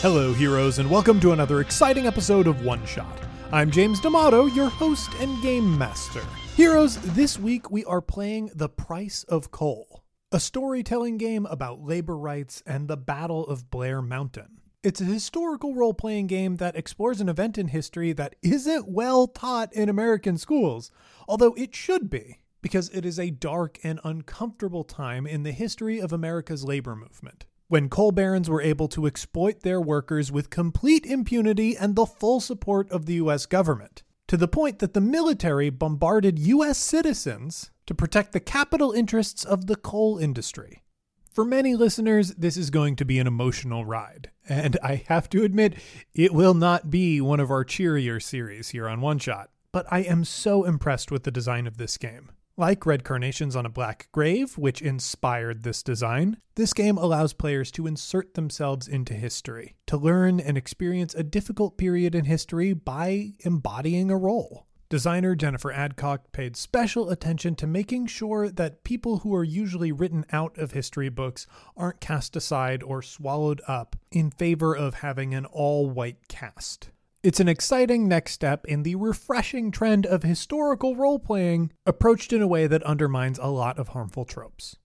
Hello, heroes, and welcome to another exciting episode of One Shot. I'm James D'Amato, your host and game master. Heroes, this week we are playing The Price of Coal, a storytelling game about labor rights and the Battle of Blair Mountain. It's a historical role playing game that explores an event in history that isn't well taught in American schools, although it should be, because it is a dark and uncomfortable time in the history of America's labor movement when coal barons were able to exploit their workers with complete impunity and the full support of the US government, to the point that the military bombarded US citizens to protect the capital interests of the coal industry. For many listeners, this is going to be an emotional ride, and I have to admit, it will not be one of our cheerier series here on One Shot. But I am so impressed with the design of this game. Like Red Carnations on a Black Grave, which inspired this design, this game allows players to insert themselves into history, to learn and experience a difficult period in history by embodying a role. Designer Jennifer Adcock paid special attention to making sure that people who are usually written out of history books aren't cast aside or swallowed up in favor of having an all white cast. It's an exciting next step in the refreshing trend of historical role playing approached in a way that undermines a lot of harmful tropes.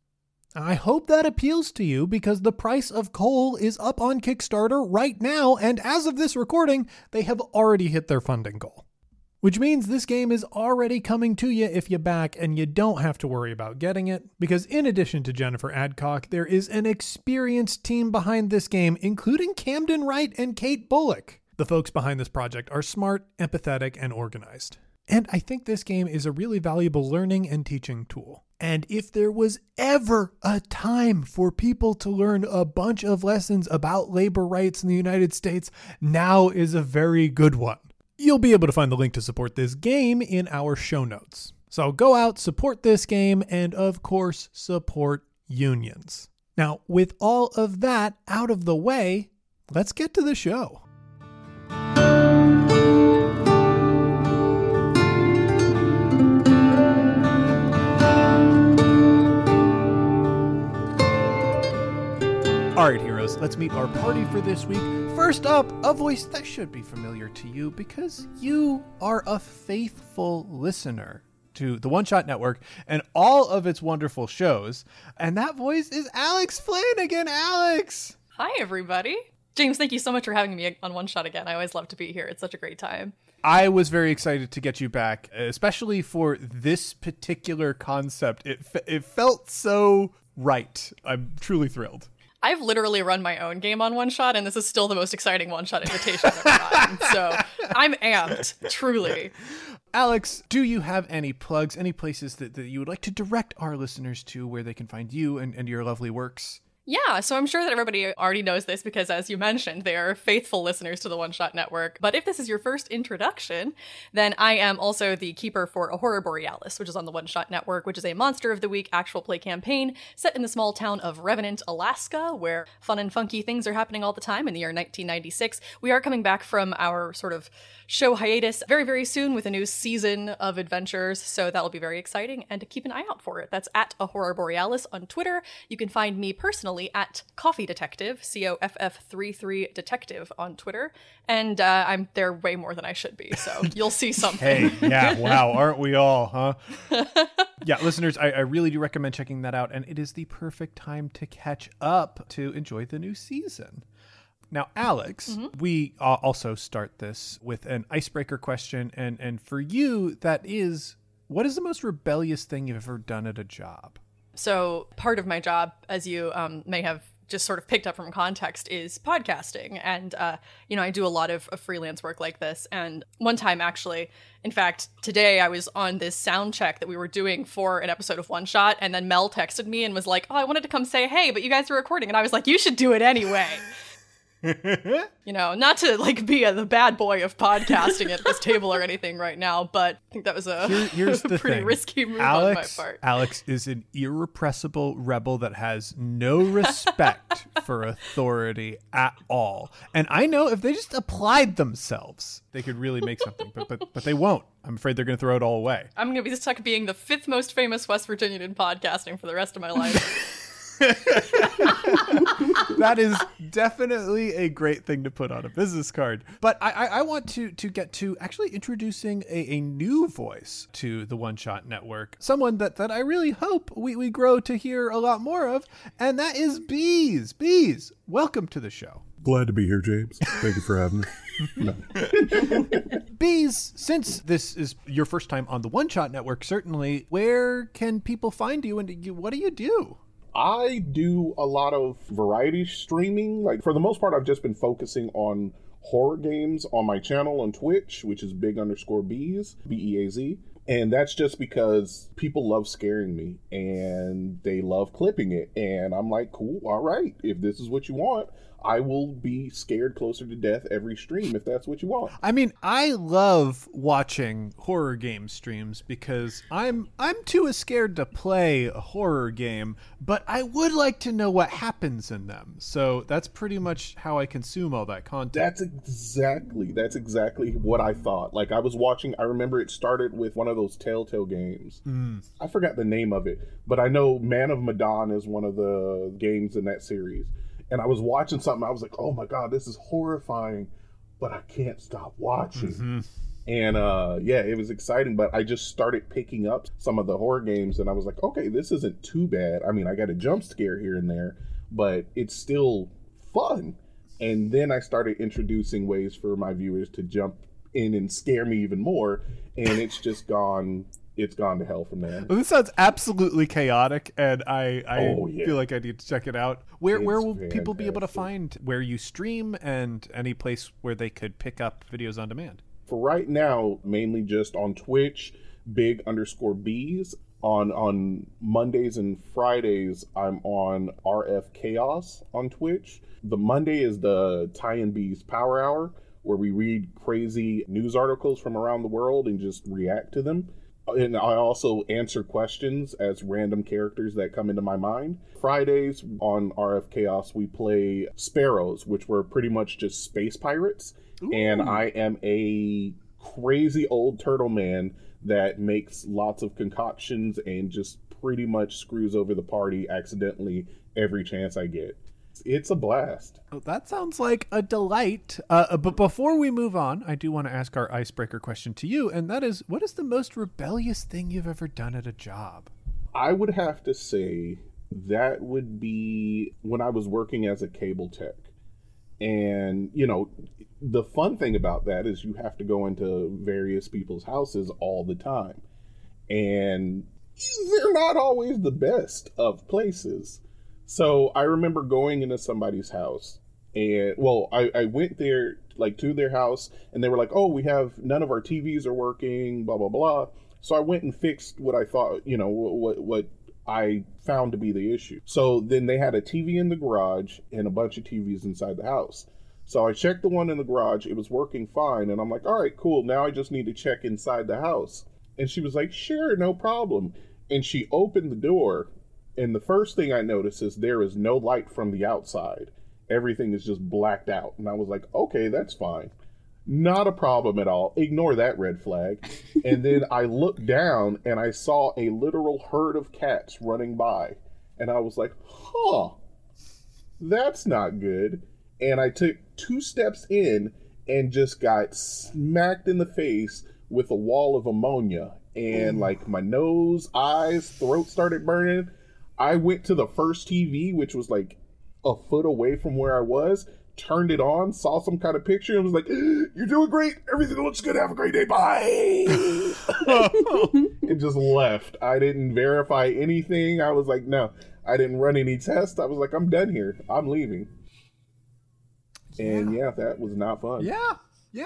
I hope that appeals to you because the price of coal is up on Kickstarter right now, and as of this recording, they have already hit their funding goal. Which means this game is already coming to you if you back, and you don't have to worry about getting it, because in addition to Jennifer Adcock, there is an experienced team behind this game, including Camden Wright and Kate Bullock. The folks behind this project are smart, empathetic, and organized. And I think this game is a really valuable learning and teaching tool. And if there was ever a time for people to learn a bunch of lessons about labor rights in the United States, now is a very good one. You'll be able to find the link to support this game in our show notes. So go out, support this game, and of course, support unions. Now, with all of that out of the way, let's get to the show. All right, heroes, let's meet our party for this week. First up, a voice that should be familiar to you because you are a faithful listener to the One Shot Network and all of its wonderful shows. And that voice is Alex Flanigan. Alex! Hi, everybody. James, thank you so much for having me on One Shot again. I always love to be here. It's such a great time. I was very excited to get you back, especially for this particular concept. It, it felt so right. I'm truly thrilled. I've literally run my own game on One Shot, and this is still the most exciting One Shot invitation I've ever gotten. So I'm amped, truly. Alex, do you have any plugs, any places that, that you would like to direct our listeners to where they can find you and, and your lovely works? Yeah, so I'm sure that everybody already knows this because, as you mentioned, they are faithful listeners to the One Shot Network. But if this is your first introduction, then I am also the keeper for A Horror Borealis, which is on the One Shot Network, which is a Monster of the Week actual play campaign set in the small town of Revenant, Alaska, where fun and funky things are happening all the time in the year 1996. We are coming back from our sort of show hiatus very, very soon with a new season of adventures, so that'll be very exciting, and to keep an eye out for it. That's at A Horror Borealis on Twitter. You can find me personally at Coffee Detective, C O F F 33 Detective on Twitter, and uh, I'm there way more than I should be, so you'll see something. Hey, yeah, wow, aren't we all, huh? yeah, listeners, I, I really do recommend checking that out, and it is the perfect time to catch up to enjoy the new season. Now, Alex, we uh, also start this with an icebreaker question, and and for you, that is, what is the most rebellious thing you've ever done at a job? So, part of my job, as you um, may have just sort of picked up from context is podcasting. And, uh, you know, I do a lot of, of freelance work like this. And one time, actually, in fact, today I was on this sound check that we were doing for an episode of One Shot. And then Mel texted me and was like, Oh, I wanted to come say hey, but you guys are recording. And I was like, You should do it anyway. you know, not to like be a, the bad boy of podcasting at this table or anything right now, but I think that was a, Here- here's the pretty thing. risky move Alex, on my part. Alex is an irrepressible rebel that has no respect for authority at all. And I know if they just applied themselves, they could really make something, but but but they won't. I'm afraid they're going to throw it all away. I'm gonna be stuck being the fifth most famous West Virginian in podcasting for the rest of my life. That is definitely a great thing to put on a business card. But I, I, I want to to get to actually introducing a, a new voice to the One Shot Network. Someone that, that I really hope we, we grow to hear a lot more of, and that is Beaz. Beaz, welcome to the show. Glad to be here, James. Thank you for having me. No. Beaz, since this is your first time on the One Shot Network, certainly, where can people find you and you, what do you do? I do a lot of variety streaming. Like for the most part, I've just been focusing on horror games on my channel on Twitch, which is big underscore beaz, B E A Z. And that's just because people love scaring me and they love clipping it. And I'm like, cool, all right. If this is what you want, I will be scared closer to death every stream if that's what you want. I mean, I love watching horror game streams because I'm I'm too scared to play a horror game, but I would like to know what happens in them. So that's pretty much how I consume all that content. That's exactly that's exactly what I thought. Like I was watching I remember it started with one of those Telltale games. Hmm. I forgot the name of it, but I know Man of Medan is one of the games in that series. And I was watching something I was like, "Oh my god, this is horrifying." But I can't stop watching. And uh yeah, it was exciting, but I just started picking up some of the horror games and I was like, "Okay, this isn't too bad." I mean, I got a jump scare here and there, but it's still fun and then I started introducing ways for my viewers to jump in and scare me even more, and it's just gone. It's gone to hell from there. Well, this sounds absolutely chaotic, and I, I Oh, yeah. feel like I need to check it out. Where where It's will people be able to find where you stream and any place where they could pick up videos on demand? For right now, mainly just on Twitch, big underscore beaz. On on Mondays and Fridays, I'm on RF Chaos on Twitch. The Monday is the Tie and Beaz Power Hour, where we read crazy news articles from around the world and just react to them. And I also answer questions as random characters that come into my mind. Fridays on RF Chaos, we play Sparrows, which were pretty much just space pirates. And I am a crazy old turtle man that makes lots of concoctions and just pretty much screws over the party accidentally every chance I get. It's a blast. Well, that sounds like a delight. Uh, but before we move on, I do want to ask our icebreaker question to you, and that is what is the most rebellious thing you've ever done at a job? I would have to say that would be when I was working as a cable tech. And, you know, the fun thing about that is you have to go into various people's houses all the time. And they're not always the best of places. So I remember going into somebody's house and well, I, I went there like to their house and they were like, Oh, we have none of our TVs are working, blah blah blah. So I went and fixed what I thought, you know, what what I found to be the issue. So then they had a TV in the garage and a bunch of TVs inside the house. So I checked the one in the garage, it was working fine, and I'm like, all right, cool, now I just need to check inside the house. And she was like, sure, no problem. And she opened the door, and the first thing I noticed is there is no light from the outside. Everything is just blacked out. And I was like, okay, that's fine. Not a problem at all. Ignore that red flag. and then I looked down and I saw a literal herd of cats running by. And I was like, huh, that's not good. And I took two steps in and just got smacked in the face with a wall of ammonia. And like my nose, eyes, throat started burning. I went to the first TV, which was like a foot away from where I was, turned it on, saw some kind of picture, and was like, You're doing great. Everything looks good. Have a great day. Bye. and just left. I didn't verify anything. I was like, No, I didn't run any tests. I was like, I'm done here. I'm leaving. And yeah, that was not fun. Yeah, yeah.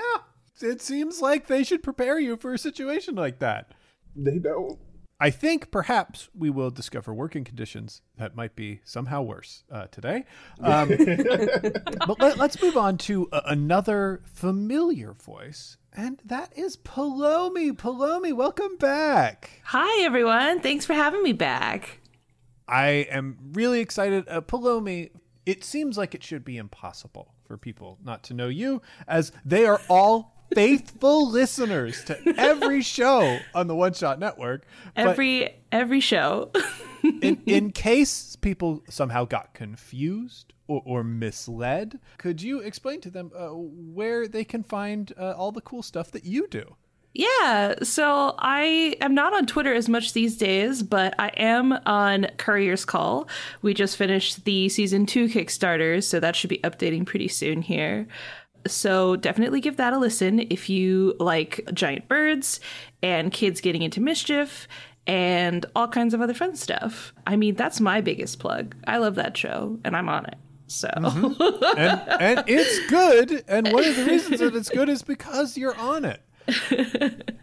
It seems like they should prepare you for a situation like that. They don't. I think perhaps we will discover working conditions that might be somehow worse uh, today. Um, but let, us move on to a, another familiar voice, and that is Paulomi. Paulomi, welcome back. Hi, everyone. Thanks for having me back. I am really excited. Uh, Paulomi, it seems like it should be impossible for people not to know you, as they are all faithful listeners to every show on the One Shot Network. Every every show. in, in case people somehow got confused or, or misled, could you explain to them uh, where they can find uh, all the cool stuff that you do? yeah, so I am not on Twitter as much these days, but I am on Courier's Call. We just finished the season 2 Kickstarter, so that should be updating pretty soon here. So definitely give that a listen if you like giant birds and kids getting into mischief and all kinds of other fun stuff. I mean, that's my biggest plug. I love that show and I'm on it. So mm-hmm. And, and it's good. And one of the reasons that it's good is because you're on it.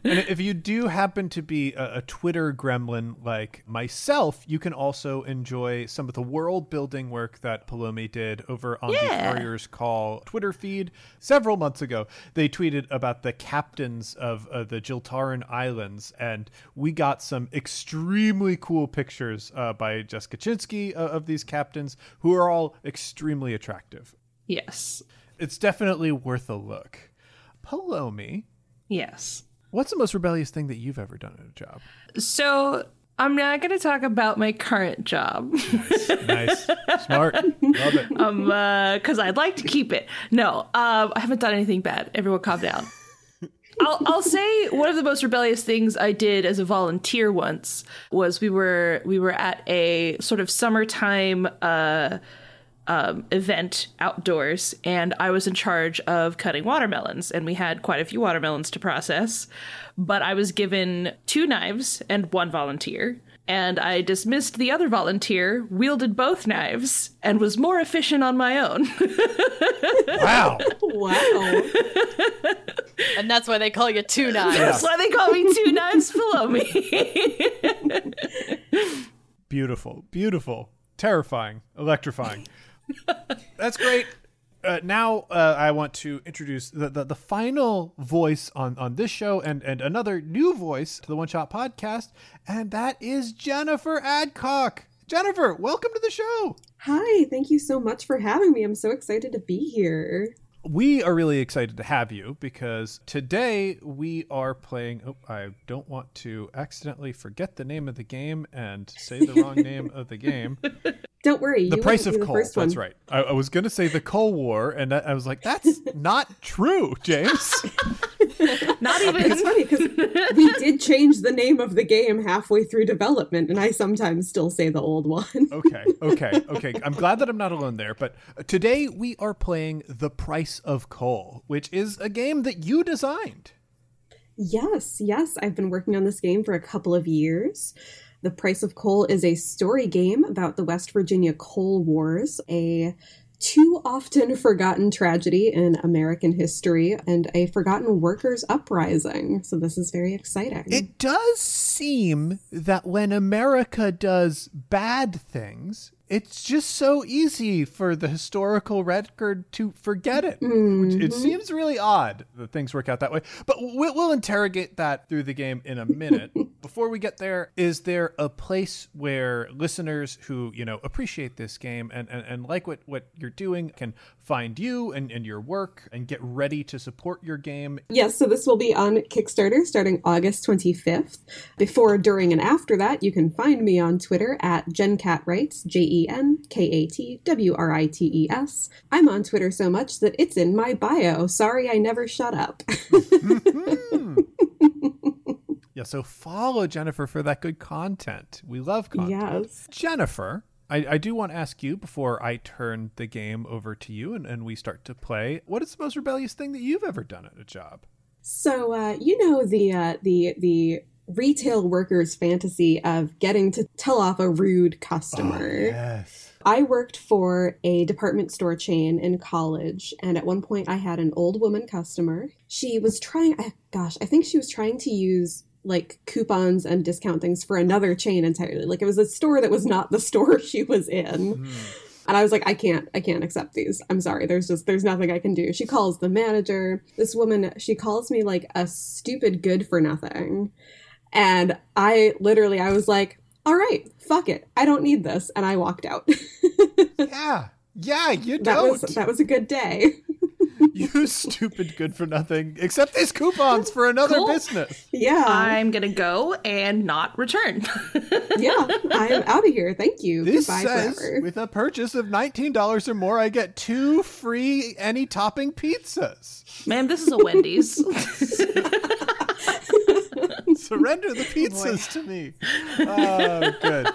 And if you do happen to be a, a Twitter gremlin like myself, you can also enjoy some of the world building work that Paulomi did over on Yeah. the Warriors Call Twitter feed several months ago. They tweeted about the captains of uh, the Jiltaran Islands, and we got some extremely cool pictures uh, by Jessica Chinsky uh, of these captains, who are all extremely attractive. yes. It's definitely worth a look. Paulomi, Yes. What's the most rebellious thing that you've ever done at a job? So I'm not going to talk about my current job Nice, smart, love it. um, because I'd like to keep it. No, um, I haven't done anything bad. Everyone calm down. I'll, I'll say one of the most rebellious things I did as a volunteer once was we were we were at a sort of summertime uh, um, event outdoors, and I was in charge of cutting watermelons, and we had quite a few watermelons to process. But I was given two knives and one volunteer, and I dismissed the other volunteer, wielded both knives, and was more efficient on my own. Wow. Wow. And that's why they call you Two Knives. That's why they call me two knives Paulomi. Beautiful, beautiful, terrifying, electrifying. That's great. Uh, now uh, I want to introduce the, the, the final voice on, on this show and, and another new voice to the One Shot podcast, and that is Jennifer Adcock. Jennifer, welcome to the show. Hi, thank you so much for having me. I'm so excited to be here. We are really excited to have you because today we are playing. Oh, I don't want to accidentally forget the name of the game and say the wrong name of the game. Don't worry, The you price of the coal. first That's one. right. I, I was going to say the Coal War, and I, I was like, that's not true, James. Not even. It's funny because we did change the name of the game halfway through development, and I sometimes still say the old one. okay, okay, okay. I'm glad that I'm not alone there. But uh, today we are playing The Price of Coal, which is a game that you designed. Yes, yes, I've been working on this game for a couple of years. The Price of Coal is a story game about the West Virginia Coal Wars, a too often forgotten tragedy in American history, and a forgotten workers' uprising. So, this is very exciting. It does seem that when America does bad things, it's just so easy for the historical record to forget it. Which it mm-hmm. seems really odd that things work out that way. But we'll, we'll interrogate that through the game in a minute. Before we get there, is there a place where listeners who, you know, appreciate this game and, and, and like what, what you're doing can find you and, and your work and get ready to support your game? Yes, so this will be on Kickstarter starting August 25th. Before, during, and after that, you can find me on Twitter at JenKatWrites, J E N K A T W R I T E S. I'm on Twitter so much that it's in my bio. Sorry I never shut up. Mm-hmm. Yeah, so follow Jennifer for that good content. We love content. yes. Jennifer, I, I do want to ask you before I turn the game over to you and, and we start to play. What is the most rebellious thing that you've ever done at a job? So uh, you know the uh, the the retail worker's fantasy of getting to tell off a rude customer. Yes. I worked for a department store chain in college, and at one point I had an old woman customer. She was trying, gosh, I think she was trying to use like coupons and discount things for another chain entirely. Like it was a store that was not the store she was in. Hmm. And I was like, I can't, I can't accept these. I'm sorry. There's just, there's nothing I can do. She calls the manager. This woman, she calls me like a stupid good for nothing. And I literally, I was like, all right, fuck it. I don't need this. And I walked out. Yeah. Yeah, you don't. was, that was a good day. you stupid good for nothing. Accept these coupons for another Cool. business. Yeah. I'm gonna go and not return. yeah. I'm out of here. Thank you. This Goodbye says forever. with a purchase of $19 or more, I get two free any topping pizzas. Ma'am, this is a Wendy's. Surrender the oh, pizzas to me. Oh, good.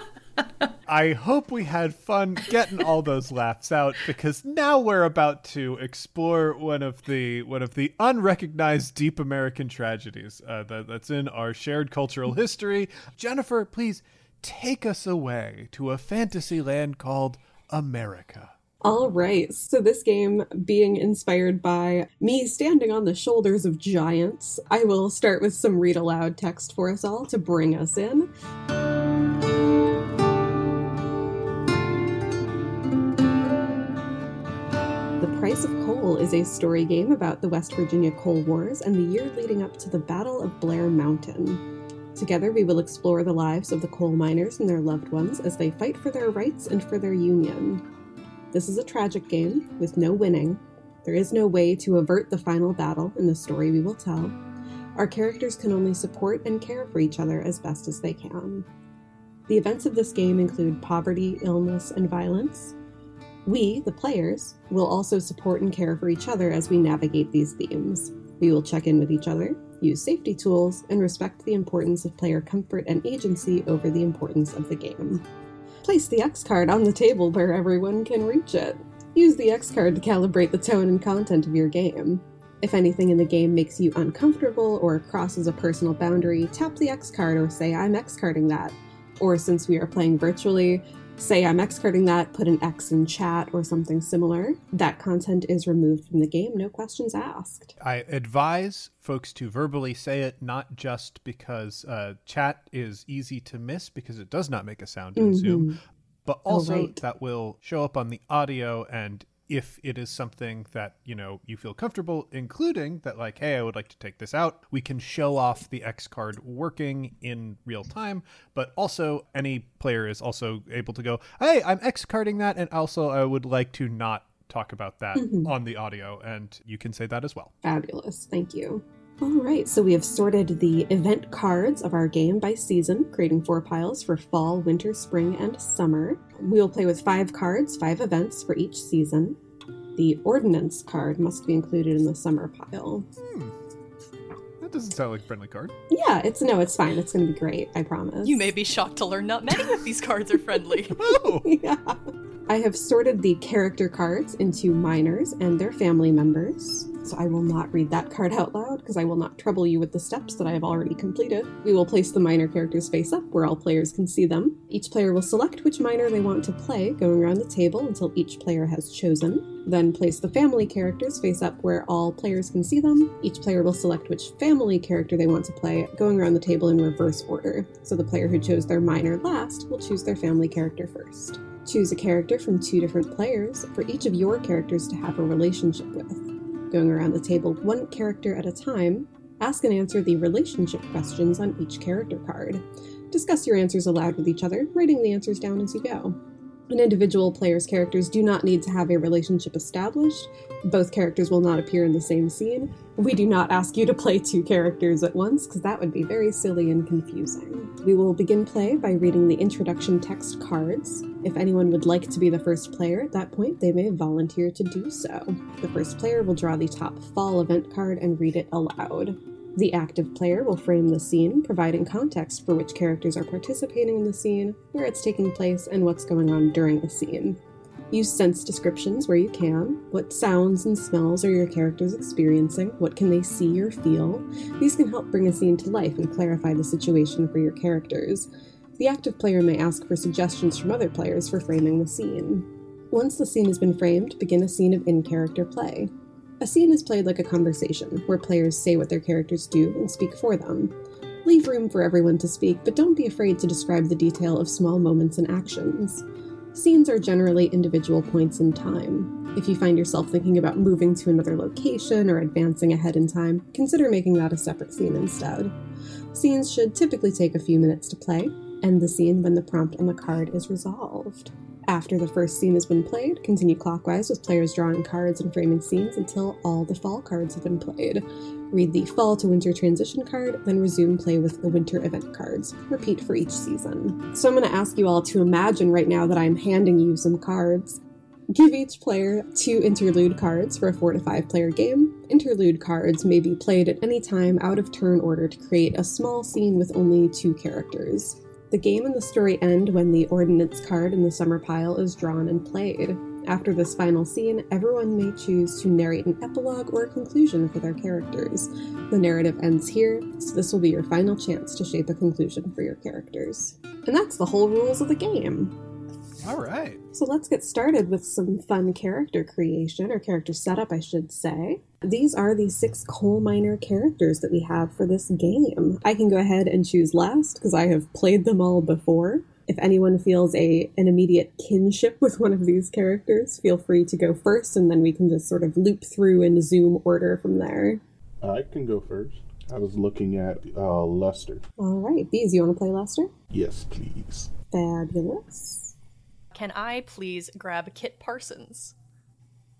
I hope we had fun getting all those laughs out because now we're about to explore one of the one of the unrecognized deep American tragedies uh, that, that's in our shared cultural history. Jennifer, please take us away to a fantasy land called America. All right. So, this game being inspired by me standing on the shoulders of giants, I will start with some read aloud text for us all to bring us in. Price of Coal is a story game about the West Virginia Coal Wars and the year leading up to the Battle of Blair Mountain. Together, we will explore the lives of the coal miners and their loved ones as they fight for their rights and for their union. This is a tragic game with no winning. There is no way to avert the final battle in the story we will tell. Our characters can only support and care for each other as best as they can. The events of this game include poverty, illness, and violence. We, the players, will also support and care for each other as we navigate these themes. We will check in with each other, use safety tools, and respect the importance of player comfort and agency over the importance of the game. Place the X card on the table where everyone can reach it. Use the X card to calibrate the tone and content of your game. If anything in the game makes you uncomfortable or crosses a personal boundary, tap the X card or say, I'm X carding that. Or since we are playing virtually, say, I'm X carding that, put an X in chat or something similar. That content is removed from the game, no questions asked. I advise folks to verbally say it, not just because uh, chat is easy to miss because it does not make a sound in Zoom, but also right. that will show up on the audio and if it is something that you know you feel comfortable including that like hey i would like to take this out we can show off the x card working in real time. But also any player is also able to go hey i'm x carding that and also i would like to not talk about that on the audio. And you can say that as well. Fabulous, thank you. All right, so we have sorted the event cards of our game by season, creating four piles for fall, winter, spring, and summer. We will play with five cards, five events for each season. The ordnance card must be included in the summer pile. Hmm. that doesn't sound like a friendly card Yeah, it's no, it's fine. It's going to be great. I promise. You may be shocked to learn not many of these cards are friendly. oh yeah. I have sorted the character cards into miners and their family members. So I will not read that card out loud because I will not trouble you with the steps that I have already completed. We will place the miner characters face up where all players can see them. Each player will select which miner they want to play, going around the table until each player has chosen. Then place the family characters face up where all players can see them. Each player will select which family character they want to play, going around the table in reverse order. So the player who chose their miner last will choose their family character first. Choose a character from two different players for each of your characters to have a relationship with. Going around the table one character at a time, ask and answer the relationship questions on each character card. Discuss your answers aloud with each other, writing the answers down as you go. An individual player's characters do not need to have a relationship established. Both characters will not appear in the same scene. We do not ask you to play two characters at once, because that would be very silly and confusing. We will begin play by reading the introduction text cards. If anyone would like to be the first player at that point, they may volunteer to do so. The first player will draw the top fall event card and read it aloud. The active player will frame the scene, providing context for which characters are participating in the scene, where it's taking place, and what's going on during the scene. Use sense descriptions where you can. What sounds and smells are your characters experiencing? What can they see or feel? These can help bring a scene to life and clarify the situation for your characters. The active player may ask for suggestions from other players for framing the scene. Once the scene has been framed, begin a scene of in character play. A scene is played like a conversation, where players say what their characters do and speak for them. Leave room for everyone to speak, but don't be afraid to describe the detail of small moments and actions. Scenes are generally individual points in time. If you find yourself thinking about moving to another location or advancing ahead in time, consider making that a separate scene instead. Scenes should typically take a few minutes to play, end the scene when the prompt on the card is resolved. After the first scene has been played, continue clockwise with players drawing cards and framing scenes until all the fall cards have been played. Read the fall to winter transition card, then resume play with the winter event cards. Repeat for each season. So I'm going to ask you all to imagine right now that I'm handing you some cards. Give each player two interlude cards for a four to five player game. Interlude cards may be played at any time out of turn order to create a small scene with only two characters. The game and the story end when the ordnance card in the summer pile is drawn and played. After this final scene, everyone may choose to narrate an epilogue or a conclusion for their characters. The narrative ends here, so this will be your final chance to shape a conclusion for your characters. And that's the whole rules of the game. All right. So let's get started with some fun character creation, or character setup, I should say. These are the six coal miner characters that we have for this game. I can go ahead and choose last because I have played them all before. If anyone feels a an immediate kinship with one of these characters, feel free to go first, and then we can just sort of loop through in zoom order from there. I can go first. I was looking at uh, Lester. All right, Beaz, you want to play Lester? Yes, please. Fabulous. Can I please grab Kit Parsons?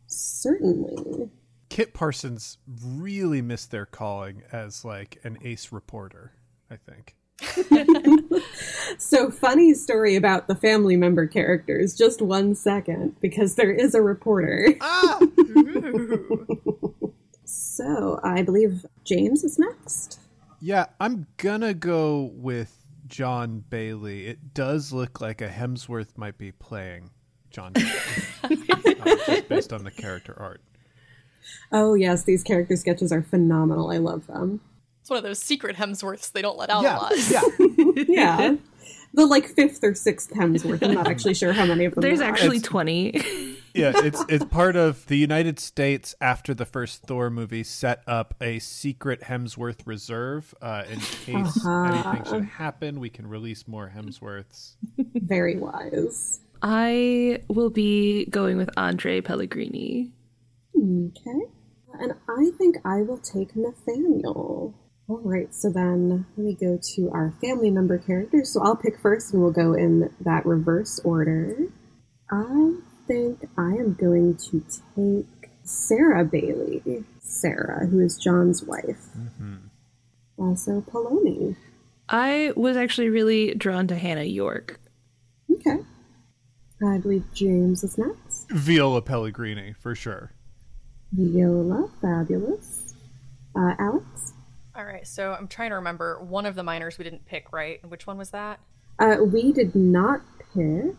Certainly. Kit Parsons really missed their calling as like an ace reporter, I think. So, funny story about the family member characters. Just one second, because there is a reporter. Ah! So, I believe James is next. Yeah, I'm gonna go with John Bailey. It does look like a Hemsworth might be playing John Bailey, uh, just based on the character art. Oh, yes, these character sketches are phenomenal. I love them. It's one of those secret Hemsworths they don't let out a lot. yeah. Yeah. the like fifth or sixth Hemsworth. I'm not actually sure how many of them There's there are. actually 20. Yeah, it's it's part of the United States after the first Thor movie set up a secret Hemsworth reserve uh, in case anything should happen. We can release more Hemsworths. very wise. I will be going with Andre Pellegrini. Okay. And I think I will take Nathaniel. All right, so then let me go to our family member characters. So I'll pick first and we'll go in that reverse order. I think I am going to take Sarah Bailey. Sarah, who is John's wife. Also Paulomi. I was actually really drawn to Hannah York. Okay. I believe James is next. Viola Pellegrini for sure. Viola, fabulous. Uh, Alex? All right, so I'm trying to remember one of the miners we didn't pick, right? Which one was that? Uh, we did not pick.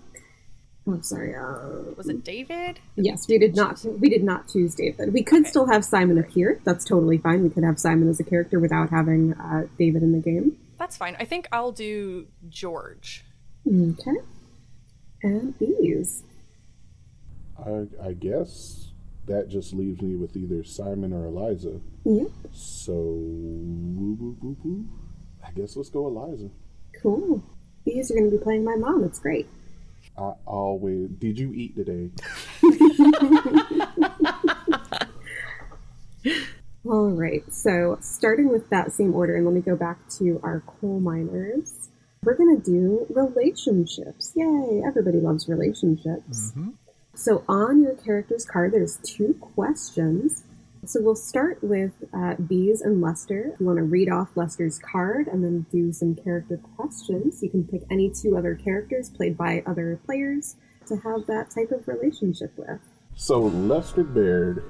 Oh, sorry. Uh, Was it David? yes, we did not. We did not choose David. We could still have Simon appear. That's totally fine. We could have Simon as a character without having uh, David in the game. That's fine. I think I'll do George. Okay. And Beaz. I, I guess that just leaves me with either Simon or Eliza. Yep. So, woo, woo, woo, woo. I guess let's go Eliza. Cool. Beaz are going to be playing my mom. It's great. I always. Did you eat today? All right, so starting with that same order, and let me go back to our coal miners. We're gonna do relationships. Yay! Everybody loves relationships. Mm-hmm. So on your character's card, there's two questions. So we'll start with uh, Beaz and Lester. If you want to read off Lester's card and then do some character questions, you can pick any two other characters played by other players to have that type of relationship with. So, Lester Baird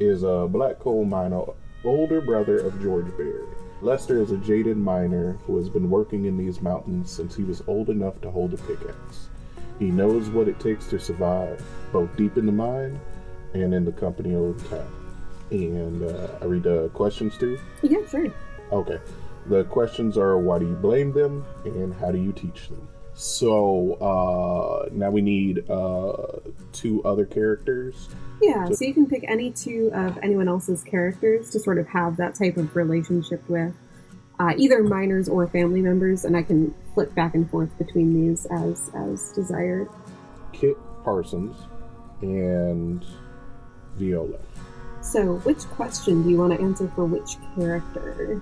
is a black coal miner, older brother of George Baird. Lester is a jaded miner who has been working in these mountains since he was old enough to hold a pickaxe. He knows what it takes to survive, both deep in the mine and in the company of town. And uh, I read the questions too. Yeah, sure. Okay. The questions are why do you blame them and how do you teach them? So uh, now we need uh, two other characters. Yeah, so you can pick any two of anyone else's characters to sort of have that type of relationship with uh, either miners or family members, and I can flip back and forth between these as as desired. Kit Parsons and Viola. So, which question do you want to answer for which character?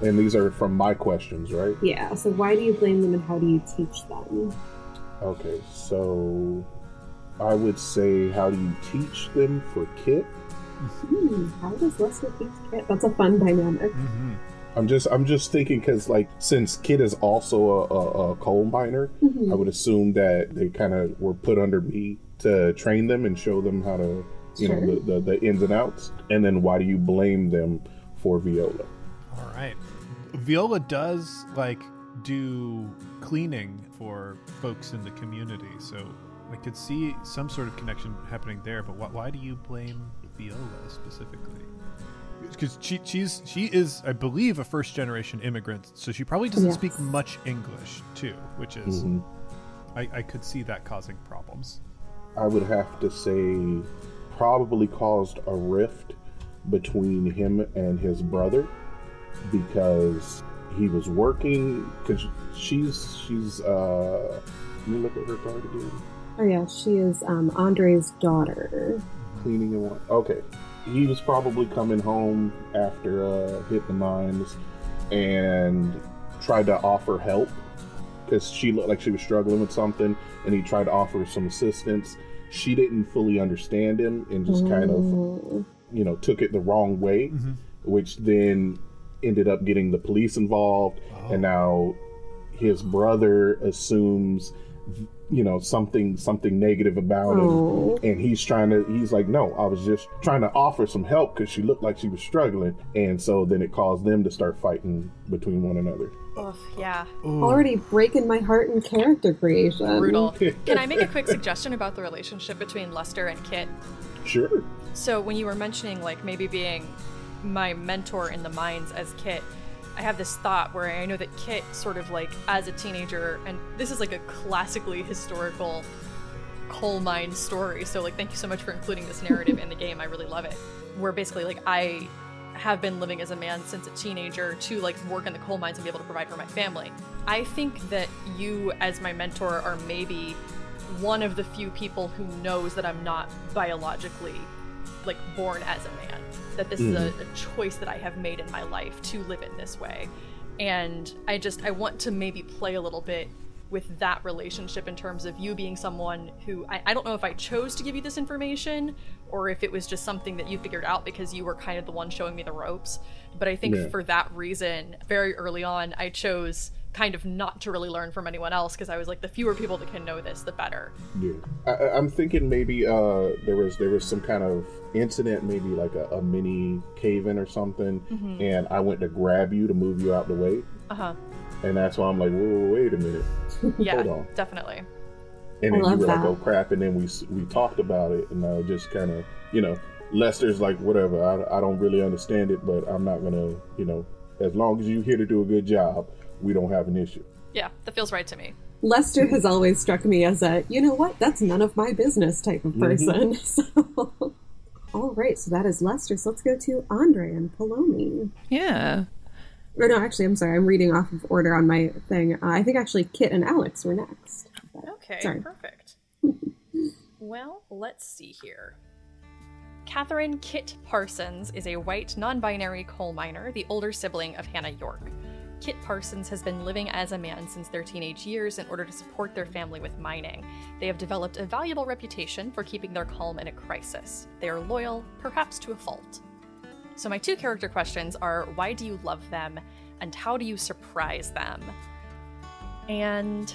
And these are from my questions, right? Yeah, so why do you blame them and how do you teach them? Okay, so I would say how do you teach them for Kit? Hmm, how does Lester teach Kit? That's a fun dynamic. Mm-hmm. I'm just I'm just thinking because like since Kit is also a, a, a coal miner, Mhm. I would assume that they kind of were put under me to train them and show them how to you know the, the the ins and outs. And then why do you blame them for Viola? All right. Viola does like do cleaning for folks in the community, so I could see some sort of connection happening there. But why, why do you blame Viola specifically? Because she, she's she is, I believe, a first generation immigrant, so she probably doesn't Yes. speak much English too, which is Mhm. I, I could see that causing problems. I would have to say probably caused a rift between him and his brother because he was working because she's she's uh let me look at her card again? Oh yeah, she is um, Andre's daughter. cleaning and what okay. He was probably coming home after uh hit the mines and tried to offer help because she looked like she was struggling with something and he tried to offer some assistance she didn't fully understand him and just kind of Mm. you know took it the wrong way which then ended up getting the police involved. And now his brother assumes you know something something negative about Oh. him and he's trying to he's like no i was just trying to offer some help because she looked like she was struggling. And so then it caused them to start fighting between one another Oof, yeah, Already breaking my heart in character creation. brutal. Can I make a quick suggestion about the relationship between Lester and Kit? sure So when you were mentioning like maybe being my mentor in the mines as Kit, I have this thought where I know that Kit sort of like as a teenager, and this is like a classically historical coal mine story. So like thank you so much for including this narrative in the game. I really love it. Where basically like I have been living as a man since a teenager to like work in the coal mines and be able to provide for my family. I think that you as my mentor are maybe one of the few people who knows that I'm not biologically like born as a man. That this is a, mm. a choice that I have made in my life to live in this way. And I just I want to maybe play a little bit with that relationship in terms of you being someone who I, I don't know if I chose to give you this information or if it was just something that you figured out because you were kind of the one showing me the ropes. But I think Yeah. for that reason, very early on, I chose kind of not to really learn from anyone else because I was like, the fewer people that can know this, the better. Yeah, I, I'm thinking maybe uh, there was there was some kind of incident, maybe like a, a mini cave-in or something, and I went to grab you to move you out the way, Uh huh. And that's why I'm like, whoa, wait a minute, Yeah, Hold on. definitely. and I then you love were like, oh crap, and then we we talked about it, and I was just kind of, you know, Lester's like, whatever, I, I don't really understand it, but I'm not gonna, you know, as long as you're here to do a good job, we don't have an issue. Yeah, that feels right to me. Lester has always struck me as a, you know what, that's none of my business type of mm-hmm. person. So, all right, so that is Lester. So let's go to Andre and Paulomi. Yeah. Or no, actually, I'm sorry, I'm reading off of order on my thing. Uh, I think actually Kit and Alex were next. Okay, Sorry. perfect. well, let's see here. Catherine Kit Parsons is a white, non binary coal miner, the older sibling of Hannah York. Kit Parsons has been living as a man since their teenage years in order to support their family with mining. They have developed a valuable reputation for keeping their calm in a crisis. They are loyal, perhaps to a fault. So, my two character questions are why do you love them, and how do you surprise them? And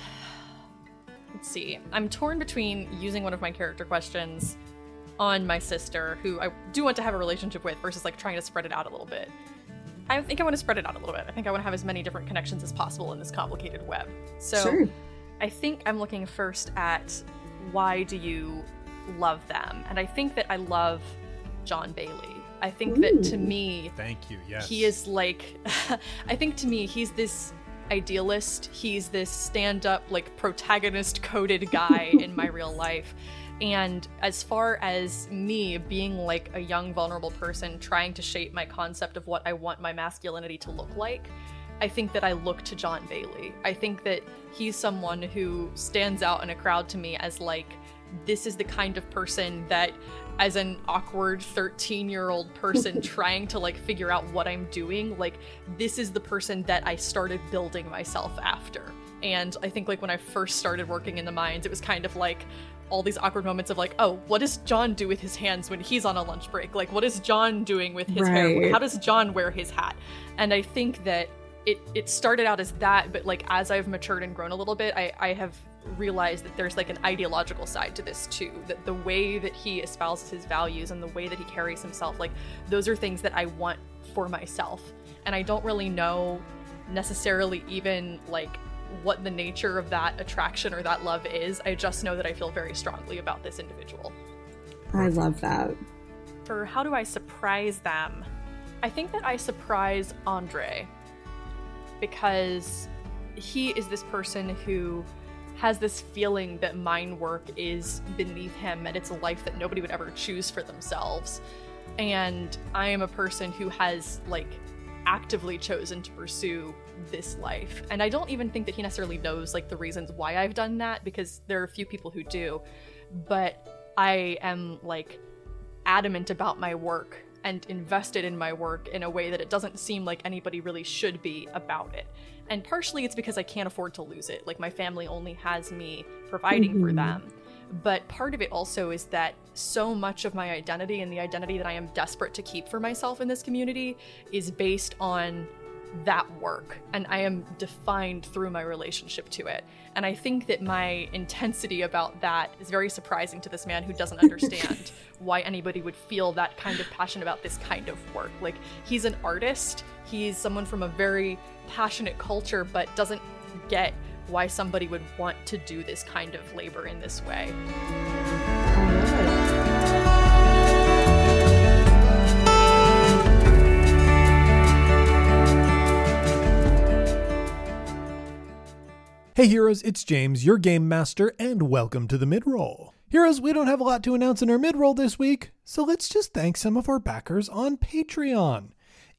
let's see. I'm torn between using one of my character questions on my sister, who I do want to have a relationship with, versus like trying to spread it out a little bit. I think I want to spread it out a little bit. I think I want to have as many different connections as possible in this complicated web. So Sure. I think I'm looking first at why do you love them? And I think that I love John Bailey. I think that to me, Thank you. Yes. he is like, I think to me, he's this idealist. He's this stand up, like, protagonist coded guy in my real life. And as far as me being like a young, vulnerable person trying to shape my concept of what I want my masculinity to look like, I think that I look to John Bailey. I think that he's someone who stands out in a crowd to me as like, this is the kind of person that as an awkward 13 year old person trying to like figure out what i'm doing like this is the person that i started building myself after. And i think like when i first started working in the mines it was kind of like all these awkward moments of like oh what does john do with his hands when he's on a lunch break? Like what is john doing with his hair? How does john wear his hat? And i think that it it started out as that but like as i've matured and grown a little bit i i have realized that there's like an ideological side to this too that the way that he espouses his values and the way that he carries himself like those are things that i want for myself and i don't really know necessarily even like what the nature of that attraction or that love is i just know that i feel very strongly about this individual I love that. for how do I surprise them? I think that I surprise Andre because he is this person who has this feeling that mine work is beneath him and it's a life that nobody would ever choose for themselves. And I am a person who has like actively chosen to pursue this life. And I don't even think that he necessarily knows like the reasons why I've done that because there are a few people who do. But I am like adamant about my work and invested in my work in a way that it doesn't seem like anybody really should be about it. And partially it's because I can't afford to lose it. Like my family only has me providing for Mhm. them. But part of it also is that so much of my identity and the identity that I am desperate to keep for myself in this community is based on that work and I am defined through my relationship to it. And I think that my intensity about that is very surprising to this man who doesn't understand why anybody would feel that kind of passion about this kind of work. Like he's an artist, he's someone from a very passionate culture but doesn't get why somebody would want to do this kind of labor in this way. Hey heroes, it's James, your game master, and welcome to the midroll. Heroes, we don't have a lot to announce in our midroll this week, so let's just thank some of our backers on Patreon.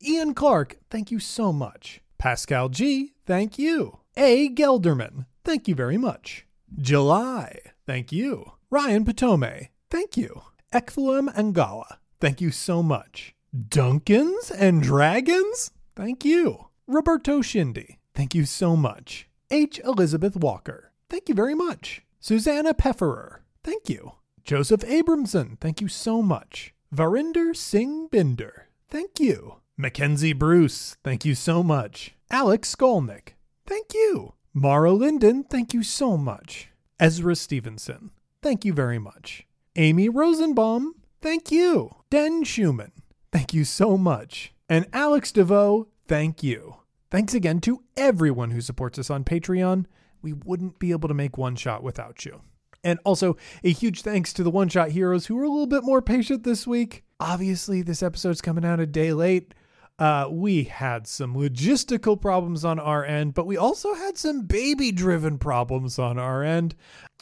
Ian Clark, thank you so much. Pascal G, thank you. A. Gelderman, thank you very much. July, thank you. Ryan Patome, thank you. Ekfluem Angala, thank you so much. Duncans and Dragons, thank you. Roberto Shindy, thank you so much. H. Elizabeth Walker, thank you very much. Susanna Pefferer, thank you. Joseph Abramson, thank you so much. Varinder Singh Binder, thank you. Mackenzie Bruce, thank you so much. Alex Skolnick, thank you. Mara Linden, thank you so much. Ezra Stevenson, thank you very much. Amy Rosenbaum, thank you. Den Schumann, thank you so much. And Alex DeVoe, thank you. Thanks again to everyone who supports us on Patreon. We wouldn't be able to make One Shot without you. And also, a huge thanks to the One Shot heroes who were a little bit more patient this week. Obviously, this episode's coming out a day late. Uh, we had some logistical problems on our end, but we also had some baby driven problems on our end.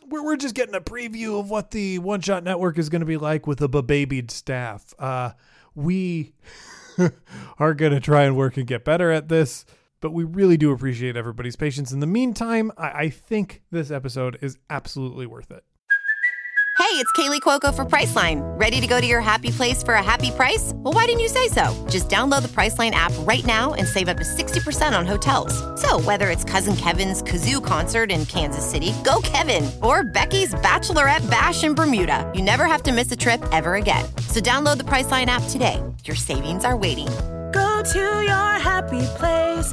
We're, we're just getting a preview of what the One Shot Network is going to be like with a babied staff. Uh, we are going to try and work and get better at this, but we really do appreciate everybody's patience. In the meantime, I, I think this episode is absolutely worth it. Hey, it's Kaley Cuoco for Priceline. Ready to go to your happy place for a happy price? Well, why didn't you say so? Just download the Priceline app right now and save up to 60% on hotels. So, whether it's Cousin Kevin's Kazoo concert in Kansas City, go Kevin, or Becky's Bachelorette Bash in Bermuda, you never have to miss a trip ever again. So, download the Priceline app today. Your savings are waiting. Go to your happy place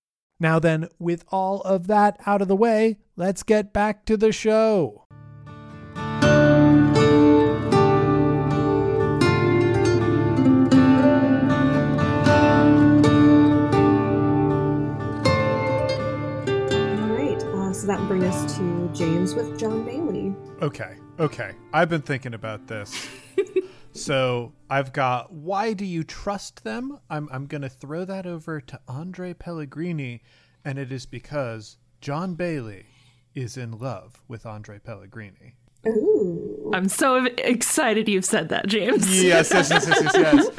Now, then, with all of that out of the way, let's get back to the show. All right, uh, so that will bring us to James with John Bailey. Okay, okay. I've been thinking about this. so I've got why do you trust them? I'm I'm gonna throw that over to Andre Pellegrini, and it is because John Bailey is in love with Andre Pellegrini. Ooh. I'm so excited you've said that, James. Yes, yes, yes, yes, yes,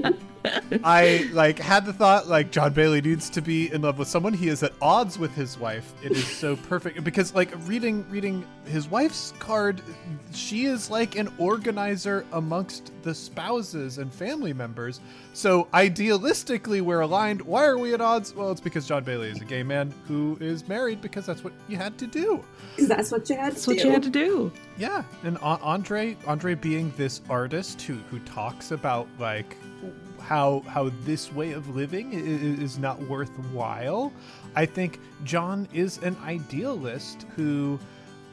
yes. I like had the thought like John Bailey needs to be in love with someone. He is at odds with his wife. It is so perfect because like reading reading his wife's card, she is like an organizer amongst the spouses and family members. So idealistically, we're aligned. Why are we at odds? Well, it's because John Bailey is a gay man who is married because that's what you had to do. Because that's what you had to That's what do. you had to do. Yeah, and A- Andre, Andre being this artist who who talks about like how how this way of living is, is not worthwhile. I think John is an idealist who,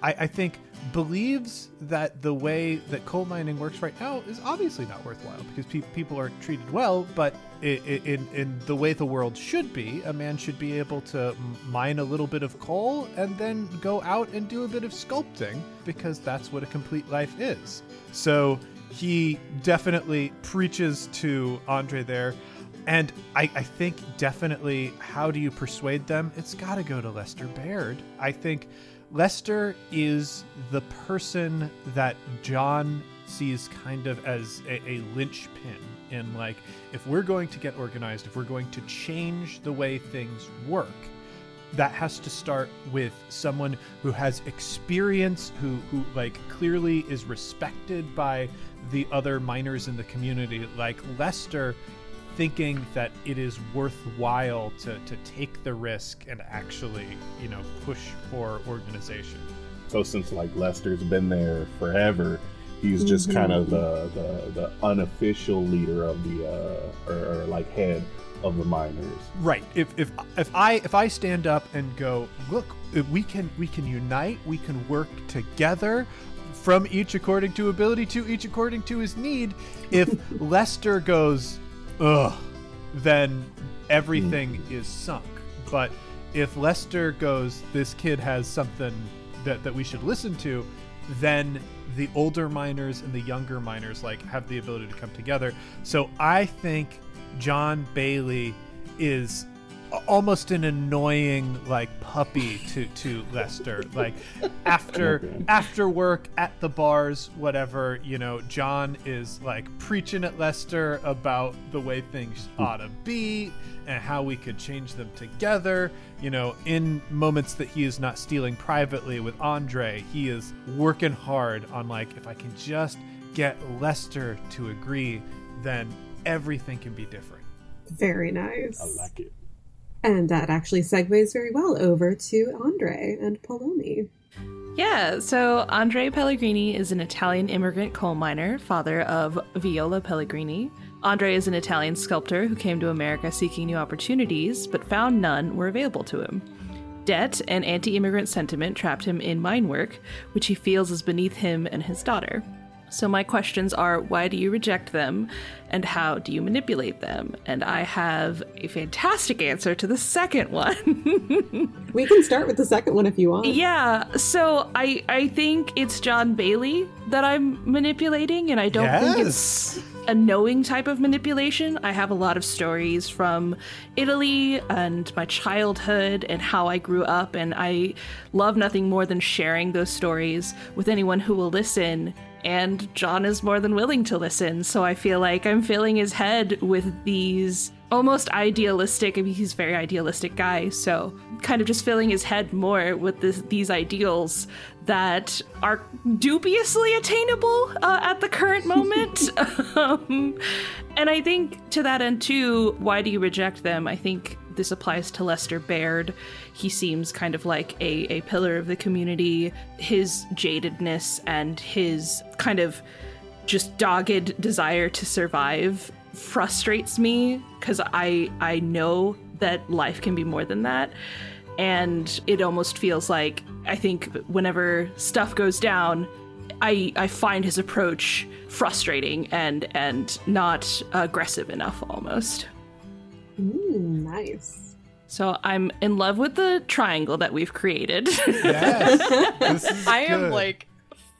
I, I think, believes that the way that coal mining works right now is obviously not worthwhile because pe- people are treated well, but in in the way the world should be, a man should be able to mine a little bit of coal and then go out and do a bit of sculpting because that's what a complete life is. So he definitely preaches to Andre there. And I, I think definitely how do you persuade them? It's got to go to Lester Baird. I think Lester is the person that John sees kind of as a, a linchpin in like, if we're going to get organized, if we're going to change the way things work, that has to start with someone who has experience who who like clearly is respected by the other miners in the community like lester thinking that it is worthwhile to to take the risk and actually you know push for organization So since like Lester's been there forever, he's just kind of the, the the unofficial leader of the uh, or, or like head of the miners. Right. If if if I if I stand up and go, look, we can we can unite, we can work together from each according to ability to each according to his need. If Lester goes, ugh, then everything hmm. is sunk. But if Lester goes, this kid has something that, that we should listen to, then the older miners and the younger miners like have the ability to come together. So I think John Bailey is almost an annoying like puppy to to Lester. Like after after work at the bars, whatever, you know, John is like preaching at Lester about the way things hmm. ought to be and how we could change them together. You know, in moments that he is not stealing privately with Andre, he is working hard on like if I can just get Lester to agree, then everything can be different. Very nice. I like it. And that actually segues very well over to Andre and Paulomi. Yeah, so Andre Pellegrini is an Italian immigrant coal miner, father of Viola Pellegrini. Andre is an Italian sculptor who came to America seeking new opportunities, but found none were available to him. Debt and anti immigrant sentiment trapped him in mine work, which he feels is beneath him and his daughter. So my questions are why do you reject them and how do you manipulate them? And I have a fantastic answer to the second one. We can start with the second one if you want. yeah, so I I think it's John Bailey that I'm manipulating and I don't think it's a knowing type of manipulation. I have a lot of stories from Italy and my childhood and how I grew up, and I love nothing more than sharing those stories with anyone who will listen. And John is more than willing to listen, so I feel like I'm filling his head with these almost idealistic. I mean, he's a very idealistic guy, so kind of just filling his head more with this, these ideals that are dubiously attainable uh, at the current moment. um, and I think to that end, too, why do you reject them? I think this applies to Lester Baird. He seems kind of like a, a pillar of the community. His jadedness and his kind of just dogged desire to survive frustrates me because I I know that life can be more than that. And it almost feels like I think whenever stuff goes down, I I find his approach frustrating and and not aggressive enough almost. Mm, nice. So I'm in love with the triangle that we've created. Yes. This is I am like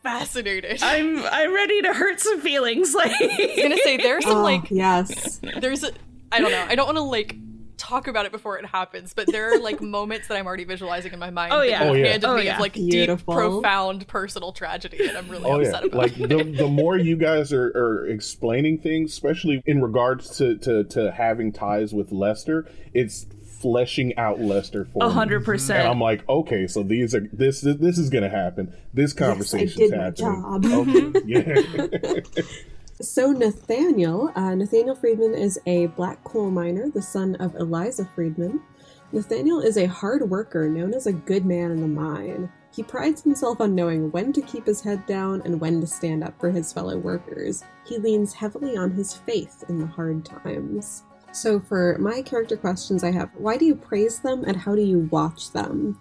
fascinated. I'm I'm ready to hurt some feelings. Like I was gonna say there's some Oh, like yes. there's a I don't know. I don't want to like talk about it before it happens, but there are like moments that I'm already visualizing in my mind. Oh, that yeah. you've Oh, yeah. handed Oh, me yeah. Oh, of like Beautiful. deep, profound personal tragedy, and I'm really Oh yeah, upset about like the, the more you guys are, are explaining things, especially in regards to, to to having ties with Lester, it's fleshing out Lester for A me. hundred And I'm like, okay, so these are this this is gonna happen. This conversation's did my happening. job. Okay, yeah. So Nathaniel, uh, Nathaniel Friedman is a black coal miner, the son of Eliza Friedman. Nathaniel is a hard worker known as a good man in the mine. He prides himself on knowing when to keep his head down and when to stand up for his fellow workers. He leans heavily on his faith in the hard times. So, for my character questions, I have why do you praise them and how do you watch them?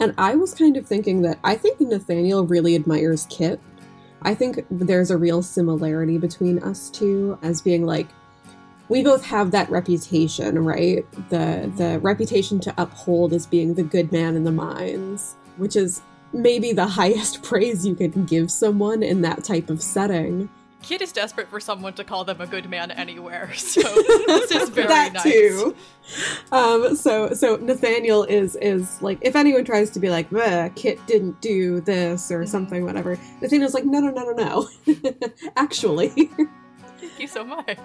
And I was kind of thinking that I think Nathaniel really admires Kit. I think there's a real similarity between us two as being like we both have that reputation, right? The the reputation to uphold as being the good man in the mines, which is maybe the highest praise you can give someone in that type of setting. Kit is desperate for someone to call them a good man anywhere, so this is very that nice. too. Um, so so Nathaniel is is like if anyone tries to be like, Kit didn't do this or something, whatever. Nathaniel's like, no no no no no. Actually. Thank you so much.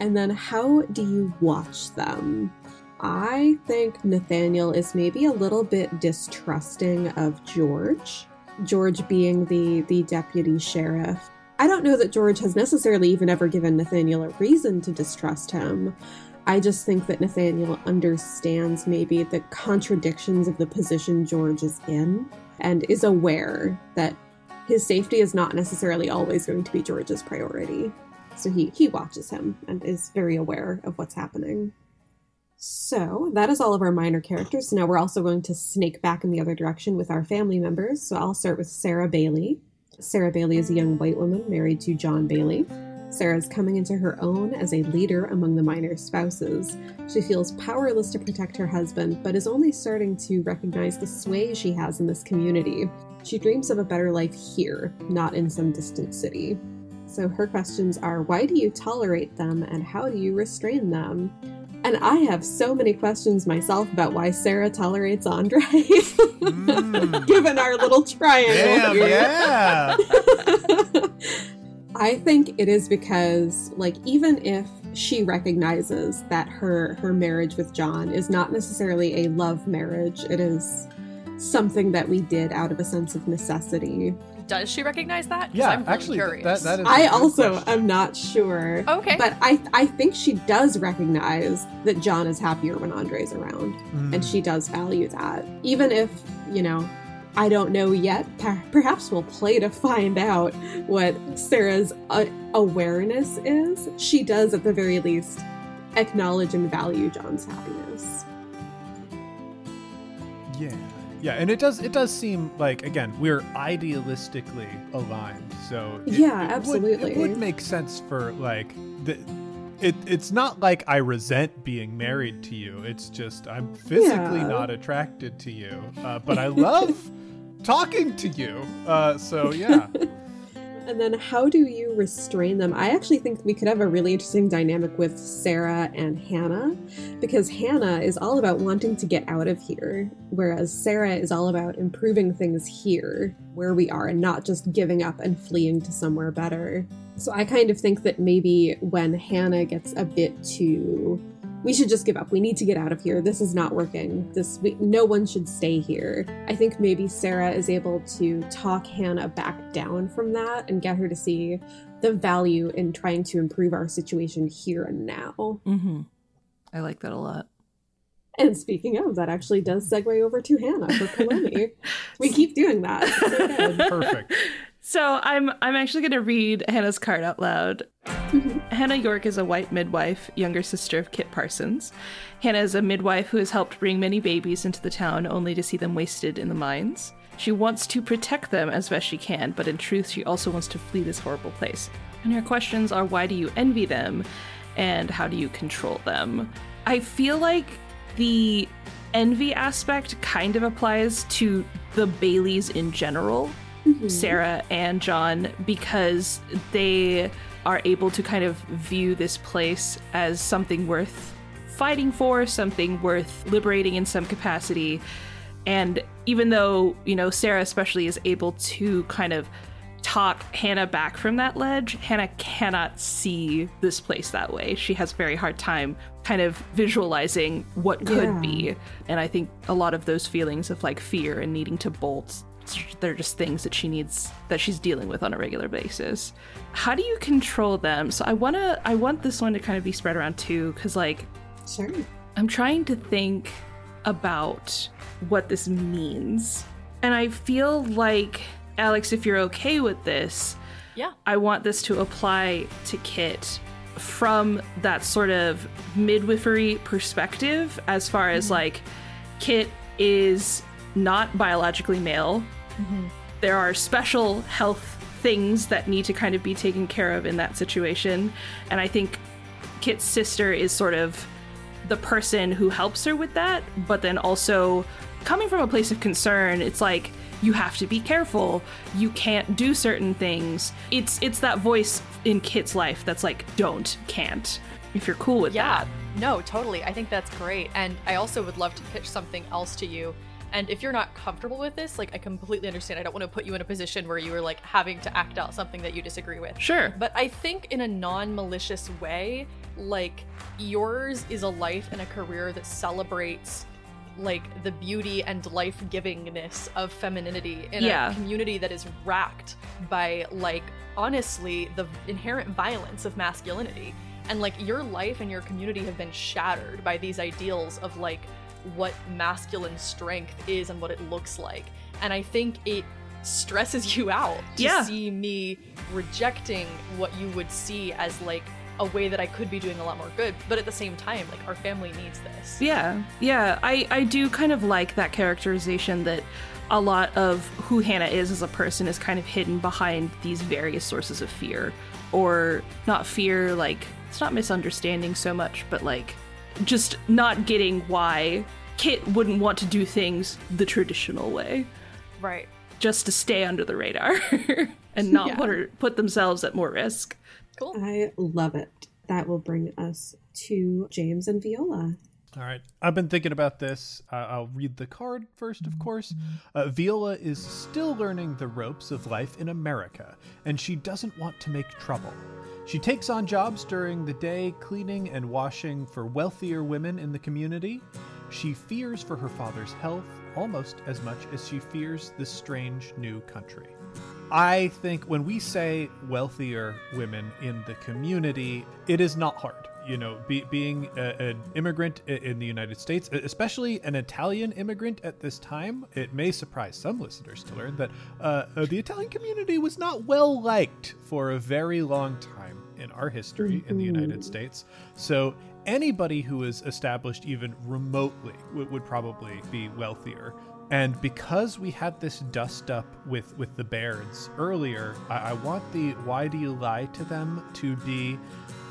And then how do you watch them? I think Nathaniel is maybe a little bit distrusting of George. George being the the deputy sheriff. I don't know that George has necessarily even ever given Nathaniel a reason to distrust him. I just think that Nathaniel understands maybe the contradictions of the position George is in and is aware that his safety is not necessarily always going to be George's priority. So he, he watches him and is very aware of what's happening. So that is all of our miner characters. So now we're also going to snake back in the other direction with our family members. So I'll start with Sarah Bailey. Sarah Bailey is a young white woman married to John Bailey. Sarah is coming into her own as a leader among the miner spouses. She feels powerless to protect her husband, but is only starting to recognize the sway she has in this community. She dreams of a better life here, not in some distant city. So her questions are why do you tolerate them and how do you restrain them? And I have so many questions myself about why Sarah tolerates Andre, given our little triangle. Damn, yeah. I think it is because, like, even if she recognizes that her her marriage with John is not necessarily a love marriage, it is something that we did out of a sense of necessity. Does she recognize that? Yeah, I'm really actually, th- curious. that- that is- a I good also question. am not sure. Okay. But I I think she does recognize that John is happier when Andre's around. Mm. And she does value that. Even if, you know, I don't know yet. Perhaps we'll play to find out what Sarah's uh, awareness is. She does, at the very least, acknowledge and value John's happiness. Yeah. Yeah, and it does it does seem like again we're idealistically aligned, so it- Yeah, it would- absolutely. it would make sense for like the. It, it's not like I resent being married to you. It's just I'm physically Yeah. not attracted to you, uh, but I love talking to you. Uh, so yeah, And then how do you restrain them? I actually think we could have a really interesting dynamic with Sarah and Hannah because Hannah is all about wanting to get out of here, whereas Sarah is all about improving things here where we are and not just giving up and fleeing to somewhere better. So I kind of think that maybe when Hannah gets a bit too we should just give up. We need to get out of here. This is not working. This we, no one should stay here. I think maybe Sarah is able to talk Hannah back down from that and get her to see the value in trying to improve our situation here and now. Mm-hmm. I like that a lot. And speaking of, that actually does segue over to Hannah for Paulomi. we keep doing that. So perfect. So I'm I'm actually going to read Hannah's card out loud. Hannah York is a white midwife, younger sister of Kit Parsons. Hannah is a midwife who has helped bring many babies into the town only to see them wasted in the mines. She wants to protect them as best she can, but in truth, she also wants to flee this horrible place. And her questions are why do you envy them and how do you control them? I feel like the envy aspect kind of applies to the Baileys in general. Mm-hmm. Sarah and John because they are able to kind of view this place as something worth fighting for, something worth liberating in some capacity. And even though, you know, Sarah especially is able to kind of talk Hannah back from that ledge, Hannah cannot see this place that way. She has a very hard time kind of visualizing what could Yeah. be. And I think a lot of those feelings of like fear and needing to bolt they're just things that she needs that she's dealing with on a regular basis. How do you control them? So I want to I want this one to kind of be spread around too cuz like Sure. I'm trying to think about what this means. And I feel like Alex if you're okay with this, Yeah. I want this to apply to Kit from that sort of midwifery perspective, as far as mm-hmm. like Kit is not biologically male. There are special health things that need to kind of be taken care of in that situation. And I think Kit's sister is sort of the person who helps her with that, but then also coming from a place of concern, it's like you have to be careful. You can't do certain things. It's it's that voice in Kit's life that's like don't, can't. If you're cool with Yeah, that. no, totally. I think that's great. And I also would love to pitch something else to you. And if you're not comfortable with this, like I completely understand. I don't want to put you in a position where you are like having to act out something that you disagree with. Sure. But I think in a non-malicious way, like yours is a life and a career that celebrates like the beauty and life-givingness of femininity in Yeah. a community that is racked by like honestly the inherent violence of masculinity and like your life and your community have been shattered by these ideals of like what masculine strength is and what it looks like and i think it stresses you out to Yeah. see me rejecting what you would see as like a way that i could be doing a lot more good but at the same time like our family needs this Yeah, yeah. I, I do kind of like that characterization that a lot of who Hannah is as a person is kind of hidden behind these various sources of fear. Or not fear, like, it's not misunderstanding so much, but like just not getting why Kit wouldn't want to do things the traditional way, right just to stay under the radar and not Yeah. put, her, put themselves at more risk. cool I love it. That will bring us to James and Viola. All right. I've been thinking about this. Uh, I'll read the card first, of course. Uh, Viola is still learning the ropes of life in America, and she doesn't want to make trouble. She takes on jobs during the day, cleaning and washing for wealthier women in the community. She fears for her father's health almost as much as she fears this strange new country. I think when we say wealthier women in the community, it is not hard. You know, be, being a, an immigrant in the United States, especially an Italian immigrant at this time, it may surprise some listeners to learn that uh, uh, the Italian community was not well liked for a very long time in our history in the United States. So anybody who is established even remotely would, would probably be wealthier And because we had this dust up with with the Bairds earlier, I, I want the "Why do you lie to them?" to be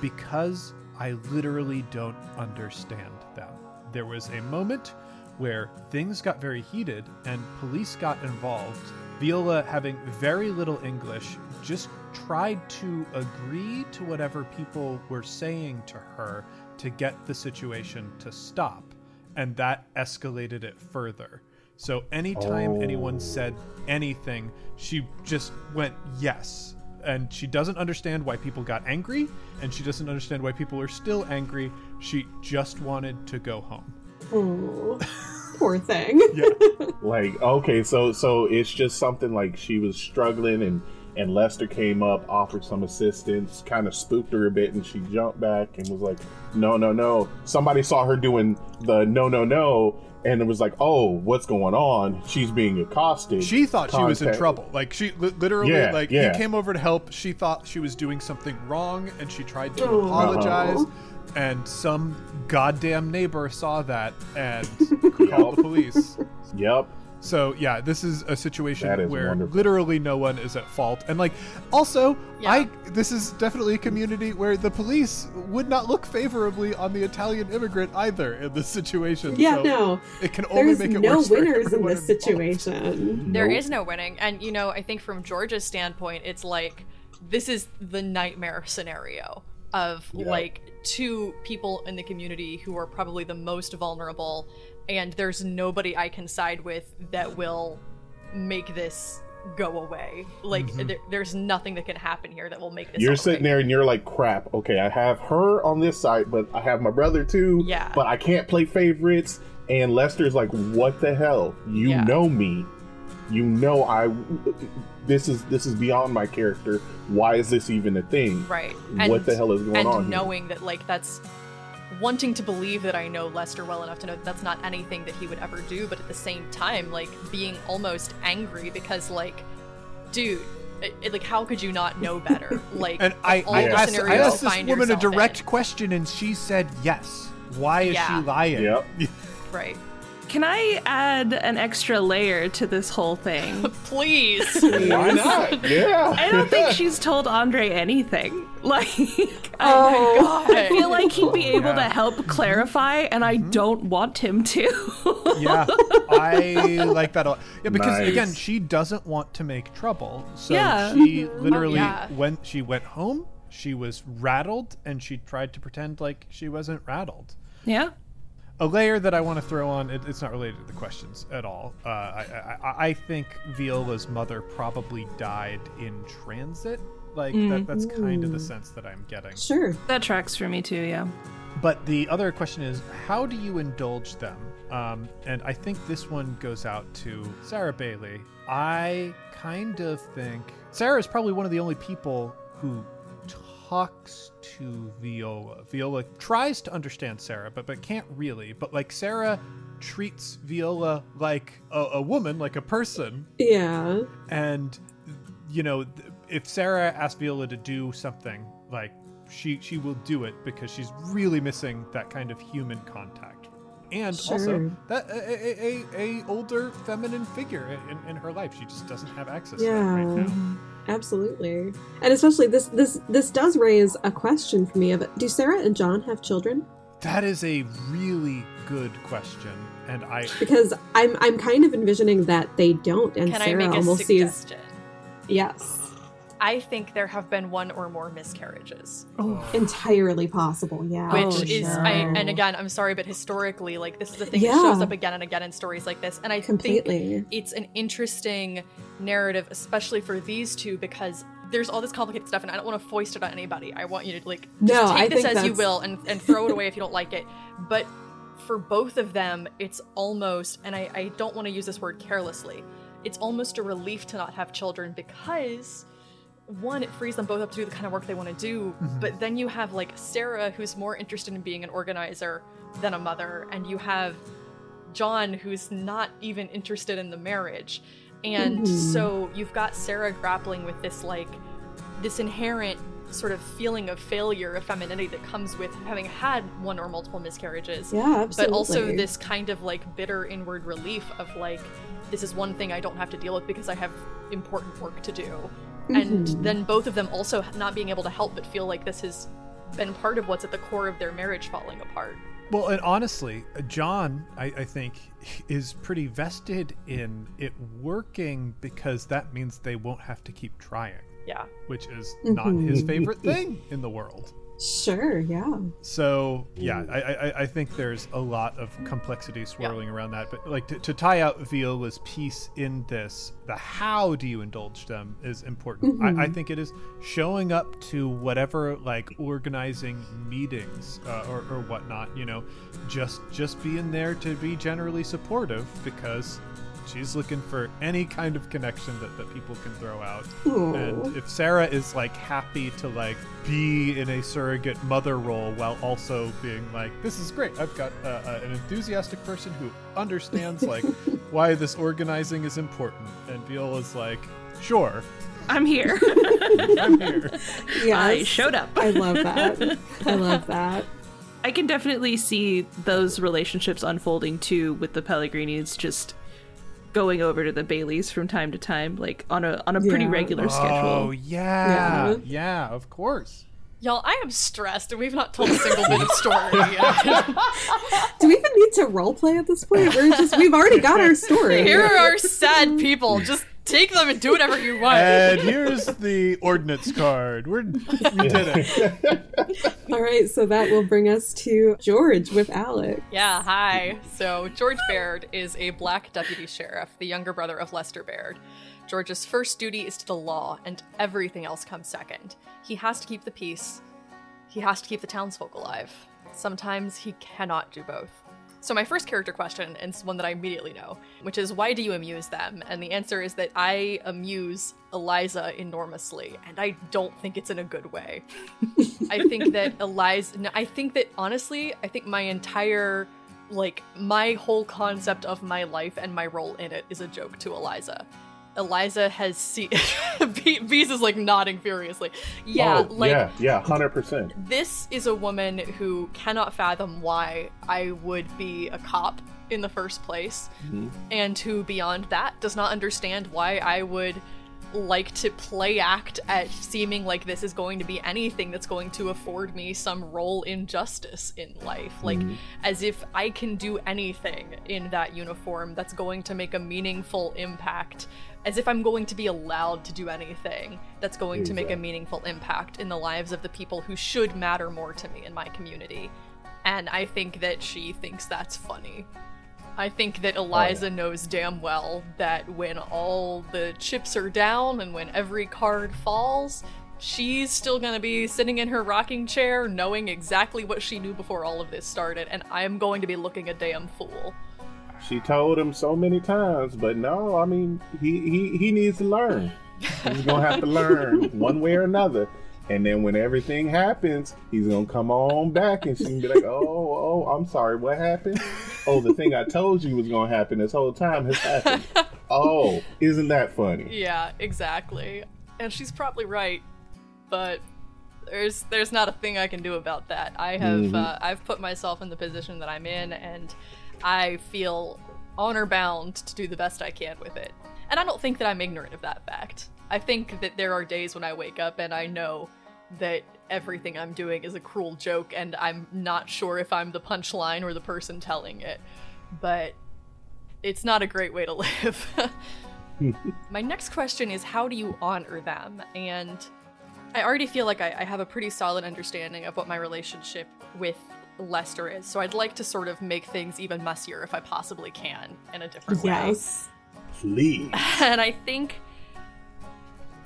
because I literally don't understand them. There was a moment where things got very heated and police got involved. Viola, having very little English, just tried to agree to whatever people were saying to her to get the situation to stop. And that escalated it further. So anytime anyone said anything, she just went yes. And she doesn't understand why people got angry, and she doesn't understand why people are still angry. She just wanted to go home. Oh, poor thing. Yeah. Like, okay, so so it's just something like she was struggling and and Lester came up, offered some assistance, kind of spooked her a bit, and she jumped back and was like, "No, no, no!" Somebody saw her doing the "no, no, no," and it was like, "Oh, what's going on?" She's being accosted. She thought she was in trouble. Like she li- literally, Yeah, like yeah. he came over to help. She thought she was doing something wrong, and she tried to Oh. apologize. And some goddamn neighbor saw that and called the police. Yep. So yeah, this is a situation That is where wonderful. literally no one is at fault. And like also, Yeah. I this is definitely a community where the police would not look favorably on the Italian immigrant either in this situation. Yeah, So no. It can only There's make it no worse for winners in this situation. There Nope. is no winning. And, you know, I think from George's standpoint, it's like this is the nightmare scenario of Yeah. like two people in the community who are probably the most vulnerable, and there's nobody I can side with that will make this go away. Like, mm-hmm. there, there's nothing that can happen here that will make this. You're sitting right. there and you're like, crap, okay, I have her on this side, but I have my brother too. Yeah. But I can't play favorites. And Lester's like, what the hell? You Yeah. know me. You know I this is this is beyond my character. Why is this even a thing? Right. What the hell is going and on here? knowing that like that's wanting to believe that I know Lester well enough to know that that's not anything that he would ever do, but at the same time, like being almost angry because like, dude, it, it- like how could you not know better? Like, And I, of all I the asked, I asked this woman a direct in. question, and she said yes. Why is Yeah. she lying? Yep. right? Can I add an extra layer to this whole thing? Please, Why not? Yeah. I don't think she's told Andre anything. Like, oh my god I feel like he'd be able Yeah. to help clarify, and I don't want him to. yeah, I like that a lot. Yeah, because Nice. again, she doesn't want to make trouble. So Yeah. she literally, yeah. when she went home, she was rattled, and she tried to pretend like she wasn't rattled. yeah. A layer that I want to throw on, it, it's not related to the questions at all. Uh, I, I, I think Viola's mother probably died in transit. Like, that, that's kind of the sense that I'm getting. Sure. That tracks for me too, yeah. But the other question is, how do you indulge them? Um, and I think this one goes out to Sarah Bailey. I kind of think Sarah is probably one of the only people who talks to Viola. Viola tries to understand Sarah, but but can't really. But like Sarah treats Viola like a, a woman, like a person, Yeah. and you know th- if sarah asks viola to do something like she she will do it because she's really missing that kind of human contact and also that a, a, a, a older feminine figure in, in her life she just doesn't have access to that right now Absolutely. And especially this this this does raise a question for me of do Sarah and John have children? that is a really good question and i Because I'm I'm kind of envisioning that they don't and Can I Sarah make a almost sees? Yes. I think there have been one or more miscarriages. Oh, Entirely possible, yeah. which Oh, is sure. I, and again i'm sorry but historically like this is a thing that shows up again and again in stories like this and i Completely. think it's an interesting narrative especially for these two because there's all this complicated stuff and i don't want to foist it on anybody i want you to like just No, take I this think as you will and, and throw it away if you don't like it but for both of them it's almost and i, I don't want to use this word carelessly it's almost a relief to not have children because one, it frees them both up to do the kind of work they want to do, mm-hmm. but then you have like Sarah, who's more interested in being an organizer than a mother, and you have John, who's not even interested in the marriage. And mm-hmm. so you've got Sarah grappling with this like this inherent sort of feeling of failure, of femininity that comes with having had one or multiple miscarriages. Yeah, absolutely. But also this kind of like bitter inward relief of like, this is one thing I don't have to deal with because I have important work to do. And Mhm. then both of them also not being able to help but feel like this has been part of what's at the core of their marriage falling apart. Well, and honestly, uh, John, I, I think, is pretty vested in it working because that means they won't have to keep trying, Yeah. which is not his Mhm. favorite thing in the world. Sure, yeah. So yeah, I, I, I think there's a lot of complexity swirling around that. But like to, to tie out Viola's piece in this, the how do you indulge them is important. I, I Mhm. think it is showing up to whatever like organizing meetings uh, or, or whatnot. You know, just just being there to be generally supportive because she's looking for any kind of connection that, that people can throw out. Aw. And if Sarah is like happy to like be in a surrogate mother role while also being like, this is great. I've got uh, uh, an enthusiastic person who understands like why this organizing is important. And Viola's like, sure, I'm here. I'm here. Yes. I showed up. I love that. I love that. I can definitely see those relationships unfolding too with the Pellegrinis just going over to the Baileys from time to time, like on a on a pretty regular Oh schedule. yeah, Yeah. yeah, of course. Y'all, I am stressed and we've not told a single bit of story yet. Do we even need to roleplay at this point? We're just we've already got our story. Here are our sad people. Just take them and do whatever you want. And here's the ordnance card. We're we did it. All right, so that will bring us to George with Alex. Yeah, hi. So, George Baird is a black deputy sheriff, the younger brother of Lester Baird. George's first duty is to the law, and everything else comes second. He has to keep the peace, he has to keep the townsfolk alive. Sometimes he cannot do both. So, my first character question, and it's one that I immediately know, which is why do you amuse them? And the answer is that I amuse Eliza enormously, and I don't think it's in a good way. I think that Eliza, no, I think that honestly, I think my entire, like, my whole concept of my life and my role in it is a joke to Eliza. Eliza has seen. Beaz is like nodding furiously. Yeah, oh, like yeah, yeah, hundred percent. this is a woman who cannot fathom why I would be a cop in the first place, mm-hmm. and who, beyond that, does not understand why I would like to play act at seeming like this is going to be anything that's going to afford me some role in justice in life. Like, mm-hmm. as if I can do anything in that uniform that's going to make a meaningful impact. As if I'm going to be allowed to do anything that's going to make a meaningful impact in the lives of the people who should matter more to me in my community. And I think that she thinks that's funny. I think that oh, Eliza knows damn well that when all the chips are down and when every card falls, she's still gonna be sitting in her rocking chair knowing exactly what she knew before all of this started, and I'm going to be looking a damn fool. She told him so many times, but no, I mean, he he, he needs to learn. He's gonna have to learn one way or another. And then when everything happens, he's gonna come on back and she can be like, "Oh, oh, I'm sorry, what happened? Oh, the thing I told you was gonna happen this whole time has happened. Oh, isn't that funny? Yeah, exactly. And she's probably right, but there's there's not a thing I can do about that. I have Mhm. uh, I've put myself in the position that I'm in, and I feel honor bound to do the best I can with it. And I don't think that I'm ignorant of that fact. I think that there are days when I wake up and I know that everything I'm doing is a cruel joke, and I'm not sure if I'm the punchline or the person telling it. But it's not a great way to live. My next question is how do you honor them? And I already feel like I, I have a pretty solid understanding of what my relationship with Lester is, so I'd like to sort of make things even messier if I possibly can in a different way. Yes. Please. And I think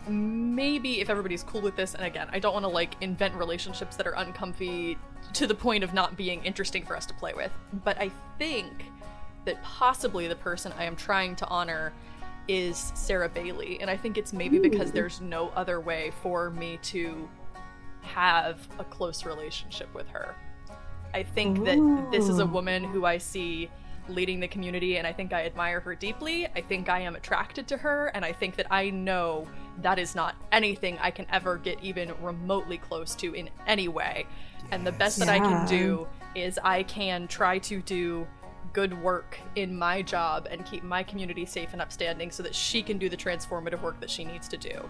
maybe if everybody's cool with this, and again, I don't want to like invent relationships that are uncomfy to the point of not being interesting for us to play with, but I think that possibly the person I am trying to honor is Sarah Bailey, and I think it's maybe because there's no other way for me to have a close relationship with her. I think that this is a woman who I see leading the community and I think I admire her deeply. I think I am attracted to her and I think that I know that is not anything I can ever get even remotely close to in any way. And the best that I can do is I can try to do good work in my job and keep my community safe and upstanding so that she can do the transformative work that she needs to do.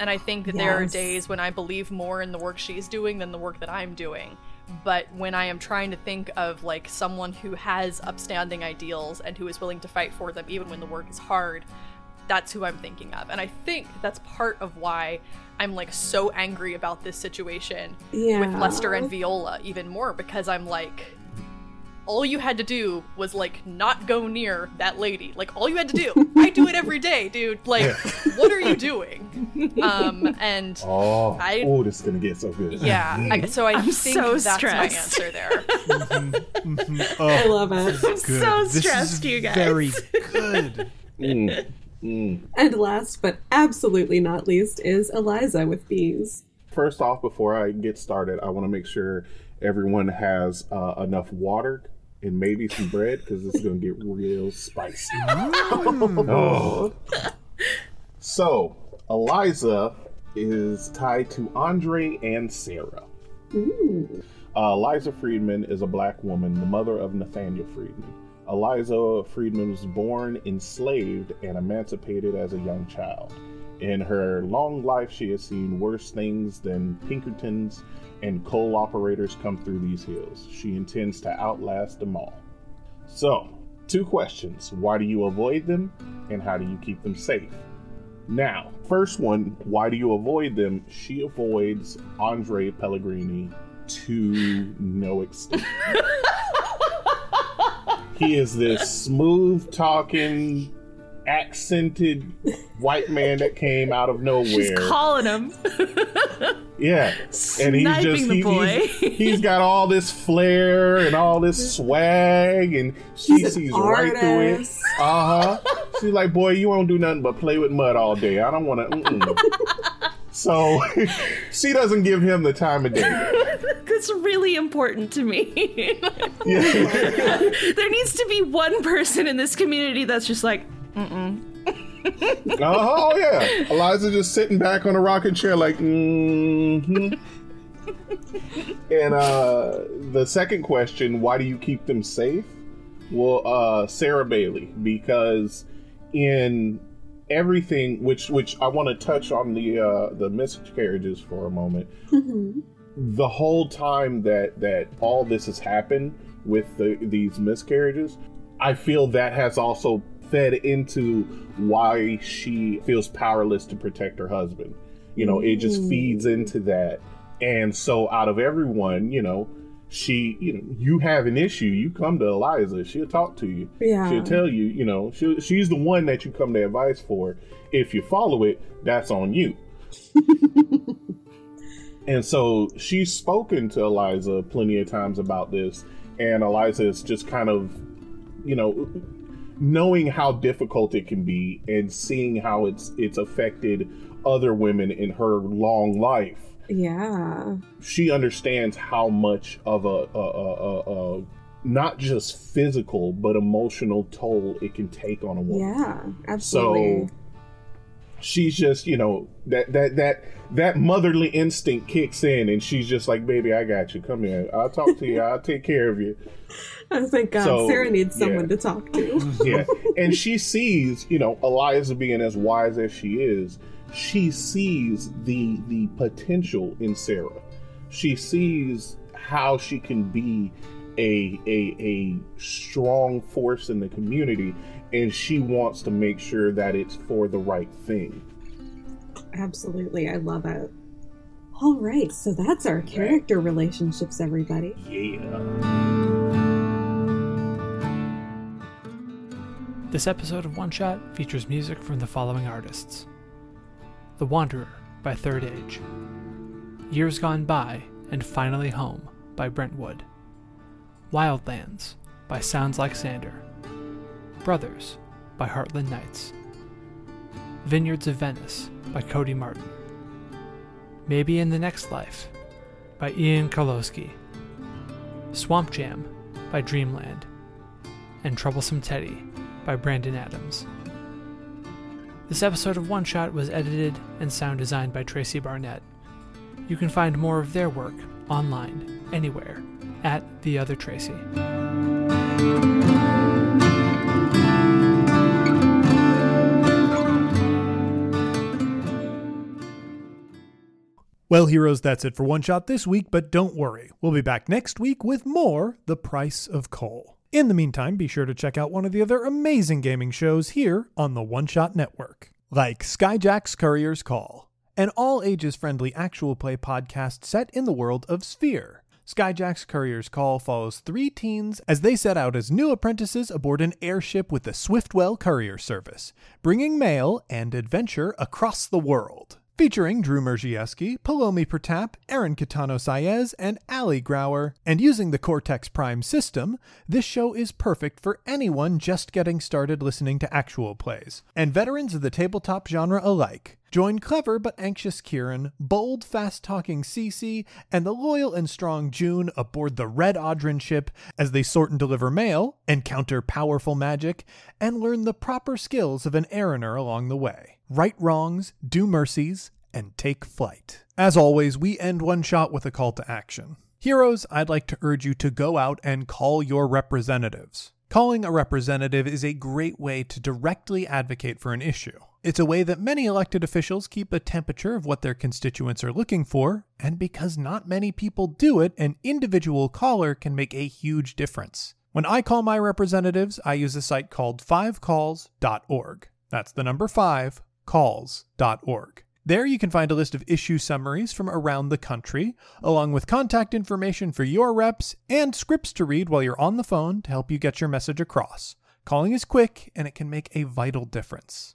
And I think that there are days when I believe more in the work she's doing than the work that I'm doing. But when I am trying to think of like someone who has upstanding ideals and who is willing to fight for them even when the work is hard, that's who I'm thinking of. And I think that's part of why I'm like so angry about this situation with Lester and Viola even more because I'm like all you had to do was like not go near that lady. Like all you had to do. I do it every day, dude. Like what are you doing? Um and Oh, I- oh, this is gonna get so good. yeah, I, so I I'm think so that's my answer there. oh I love it. Good. so This is stressed, you guys. Very good. Mm, mm. And last but absolutely not least is Eliza with Beaz. First off, before I get started, I want to make sure everyone has uh, enough water and maybe some bread because it's gonna get real spicy. Oh. So, Eliza is tied to Andre and Sarah. Uh, Eliza Friedman is a black woman, the mother of Nathaniel Friedman. Eliza Friedman was born enslaved and emancipated as a young child. In her long life, she has seen worse things than Pinkertons and coal operators come through these hills. She intends to outlast them all. So, two questions Why do you avoid them, and how do you keep them safe? Now, first one, why do you avoid them? She avoids Andre Pellegrini to no extent. he is this smooth talking, accented white man that came out of nowhere. She's calling him. Yeah, and he's Sniping just the he- boy. he's- he's got all this flair and all this swag, and she He's sees right through it. Uh huh. She's like, "Boy, you won't do nothing but play with mud all day. I don't want to." so she doesn't give him the time of day. That's really important to me. There needs to be one person in this community that's just like, oh yeah, Eliza just sitting back on a rocking chair, like. Mm-hmm. and uh, the second question: Why do you keep them safe? Well, uh, Sarah Bailey, because in everything, which which I want to touch on the uh, the miscarriages for a moment. The whole time that that all this has happened with the, these miscarriages, I feel that has also fed into why she feels powerless to protect her husband. You know, it just mm. feeds into that. And so out of everyone, you know, she, you know, you have an issue, you come to Eliza, she'll talk to you. Yeah. She'll tell you, you know, she, she's the one that you come to advice for. If you follow it, that's on you. and so she's spoken to Eliza plenty of times about this, and Eliza is just kind of, you know, knowing how difficult it can be and seeing how it's it's affected other women in her long life Yeah. she understands how much of a, a, a, a, not just physical but emotional toll it can take on a woman Yeah. Absolutely. so she's just you know that that that that motherly instinct kicks in and she's just like baby i got you. Come here. I'll talk to you. I'll take care of you. Oh, thank God. so, Sarah needs someone yeah. to talk to. yeah. And she sees you know eliza being as wise as she is. She sees the the potential in sarah. She sees how she can be a a a strong force in the community and she wants to make sure that it's for the right thing Absolutely. I love it. All right. So that's our character relationships, everybody. yeah This episode of One Shot features music from the following artists The Wanderer by Third Age, Years Gone By and Finally Home by Brentwood, Wildlands by Sounds Like Sander, Brothers by Heartland Knights, Vineyards of Venice by Cody Martin, Maybe in the Next Life by Ian Karlowski, Swamp Jam by Dreamland, and Troublesome Teddy by Brandon Adams. This episode of One Shot was edited and sound designed by Tracy Barnett. You can find more of their work online, anywhere, at The Other Tracy. Well, heroes, that's it for One Shot this week, but don't worry. We'll be back next week with more The Price of Coal. In the meantime, be sure to check out one of the other amazing gaming shows here on the One Shot Network, like Skyjack's Courier's Call, an all ages friendly actual play podcast set in the world of Sphere. Skyjack's Courier's Call follows three teens as they set out as new apprentices aboard an airship with the Swiftwell Courier Service, bringing mail and adventure across the world. Featuring Drew Merzieski, Paulomi Pratap, Aaron Kitano Saez, and Ali Grauer. And using the Cortex Prime system, this show is perfect for anyone just getting started listening to actual plays, and veterans of the tabletop genre alike. Join clever but anxious Kieran, bold, fast talking Cece, and the loyal and strong June aboard the Red Audrin ship as they sort and deliver mail, encounter powerful magic, and learn the proper skills of an eriner along the way. Right wrongs, do mercies, and take flight. As always, we end one shot with a call to action. Heroes, I'd like to urge you to go out and call your representatives. Calling a representative is a great way to directly advocate for an issue. It's a way that many elected officials keep a temperature of what their constituents are looking for, and because not many people do it, an individual caller can make a huge difference. When I call my representatives, I use a site called 5calls.org. That's the number 5 calls.org. There you can find a list of issue summaries from around the country, along with contact information for your reps and scripts to read while you're on the phone to help you get your message across. Calling is quick and it can make a vital difference.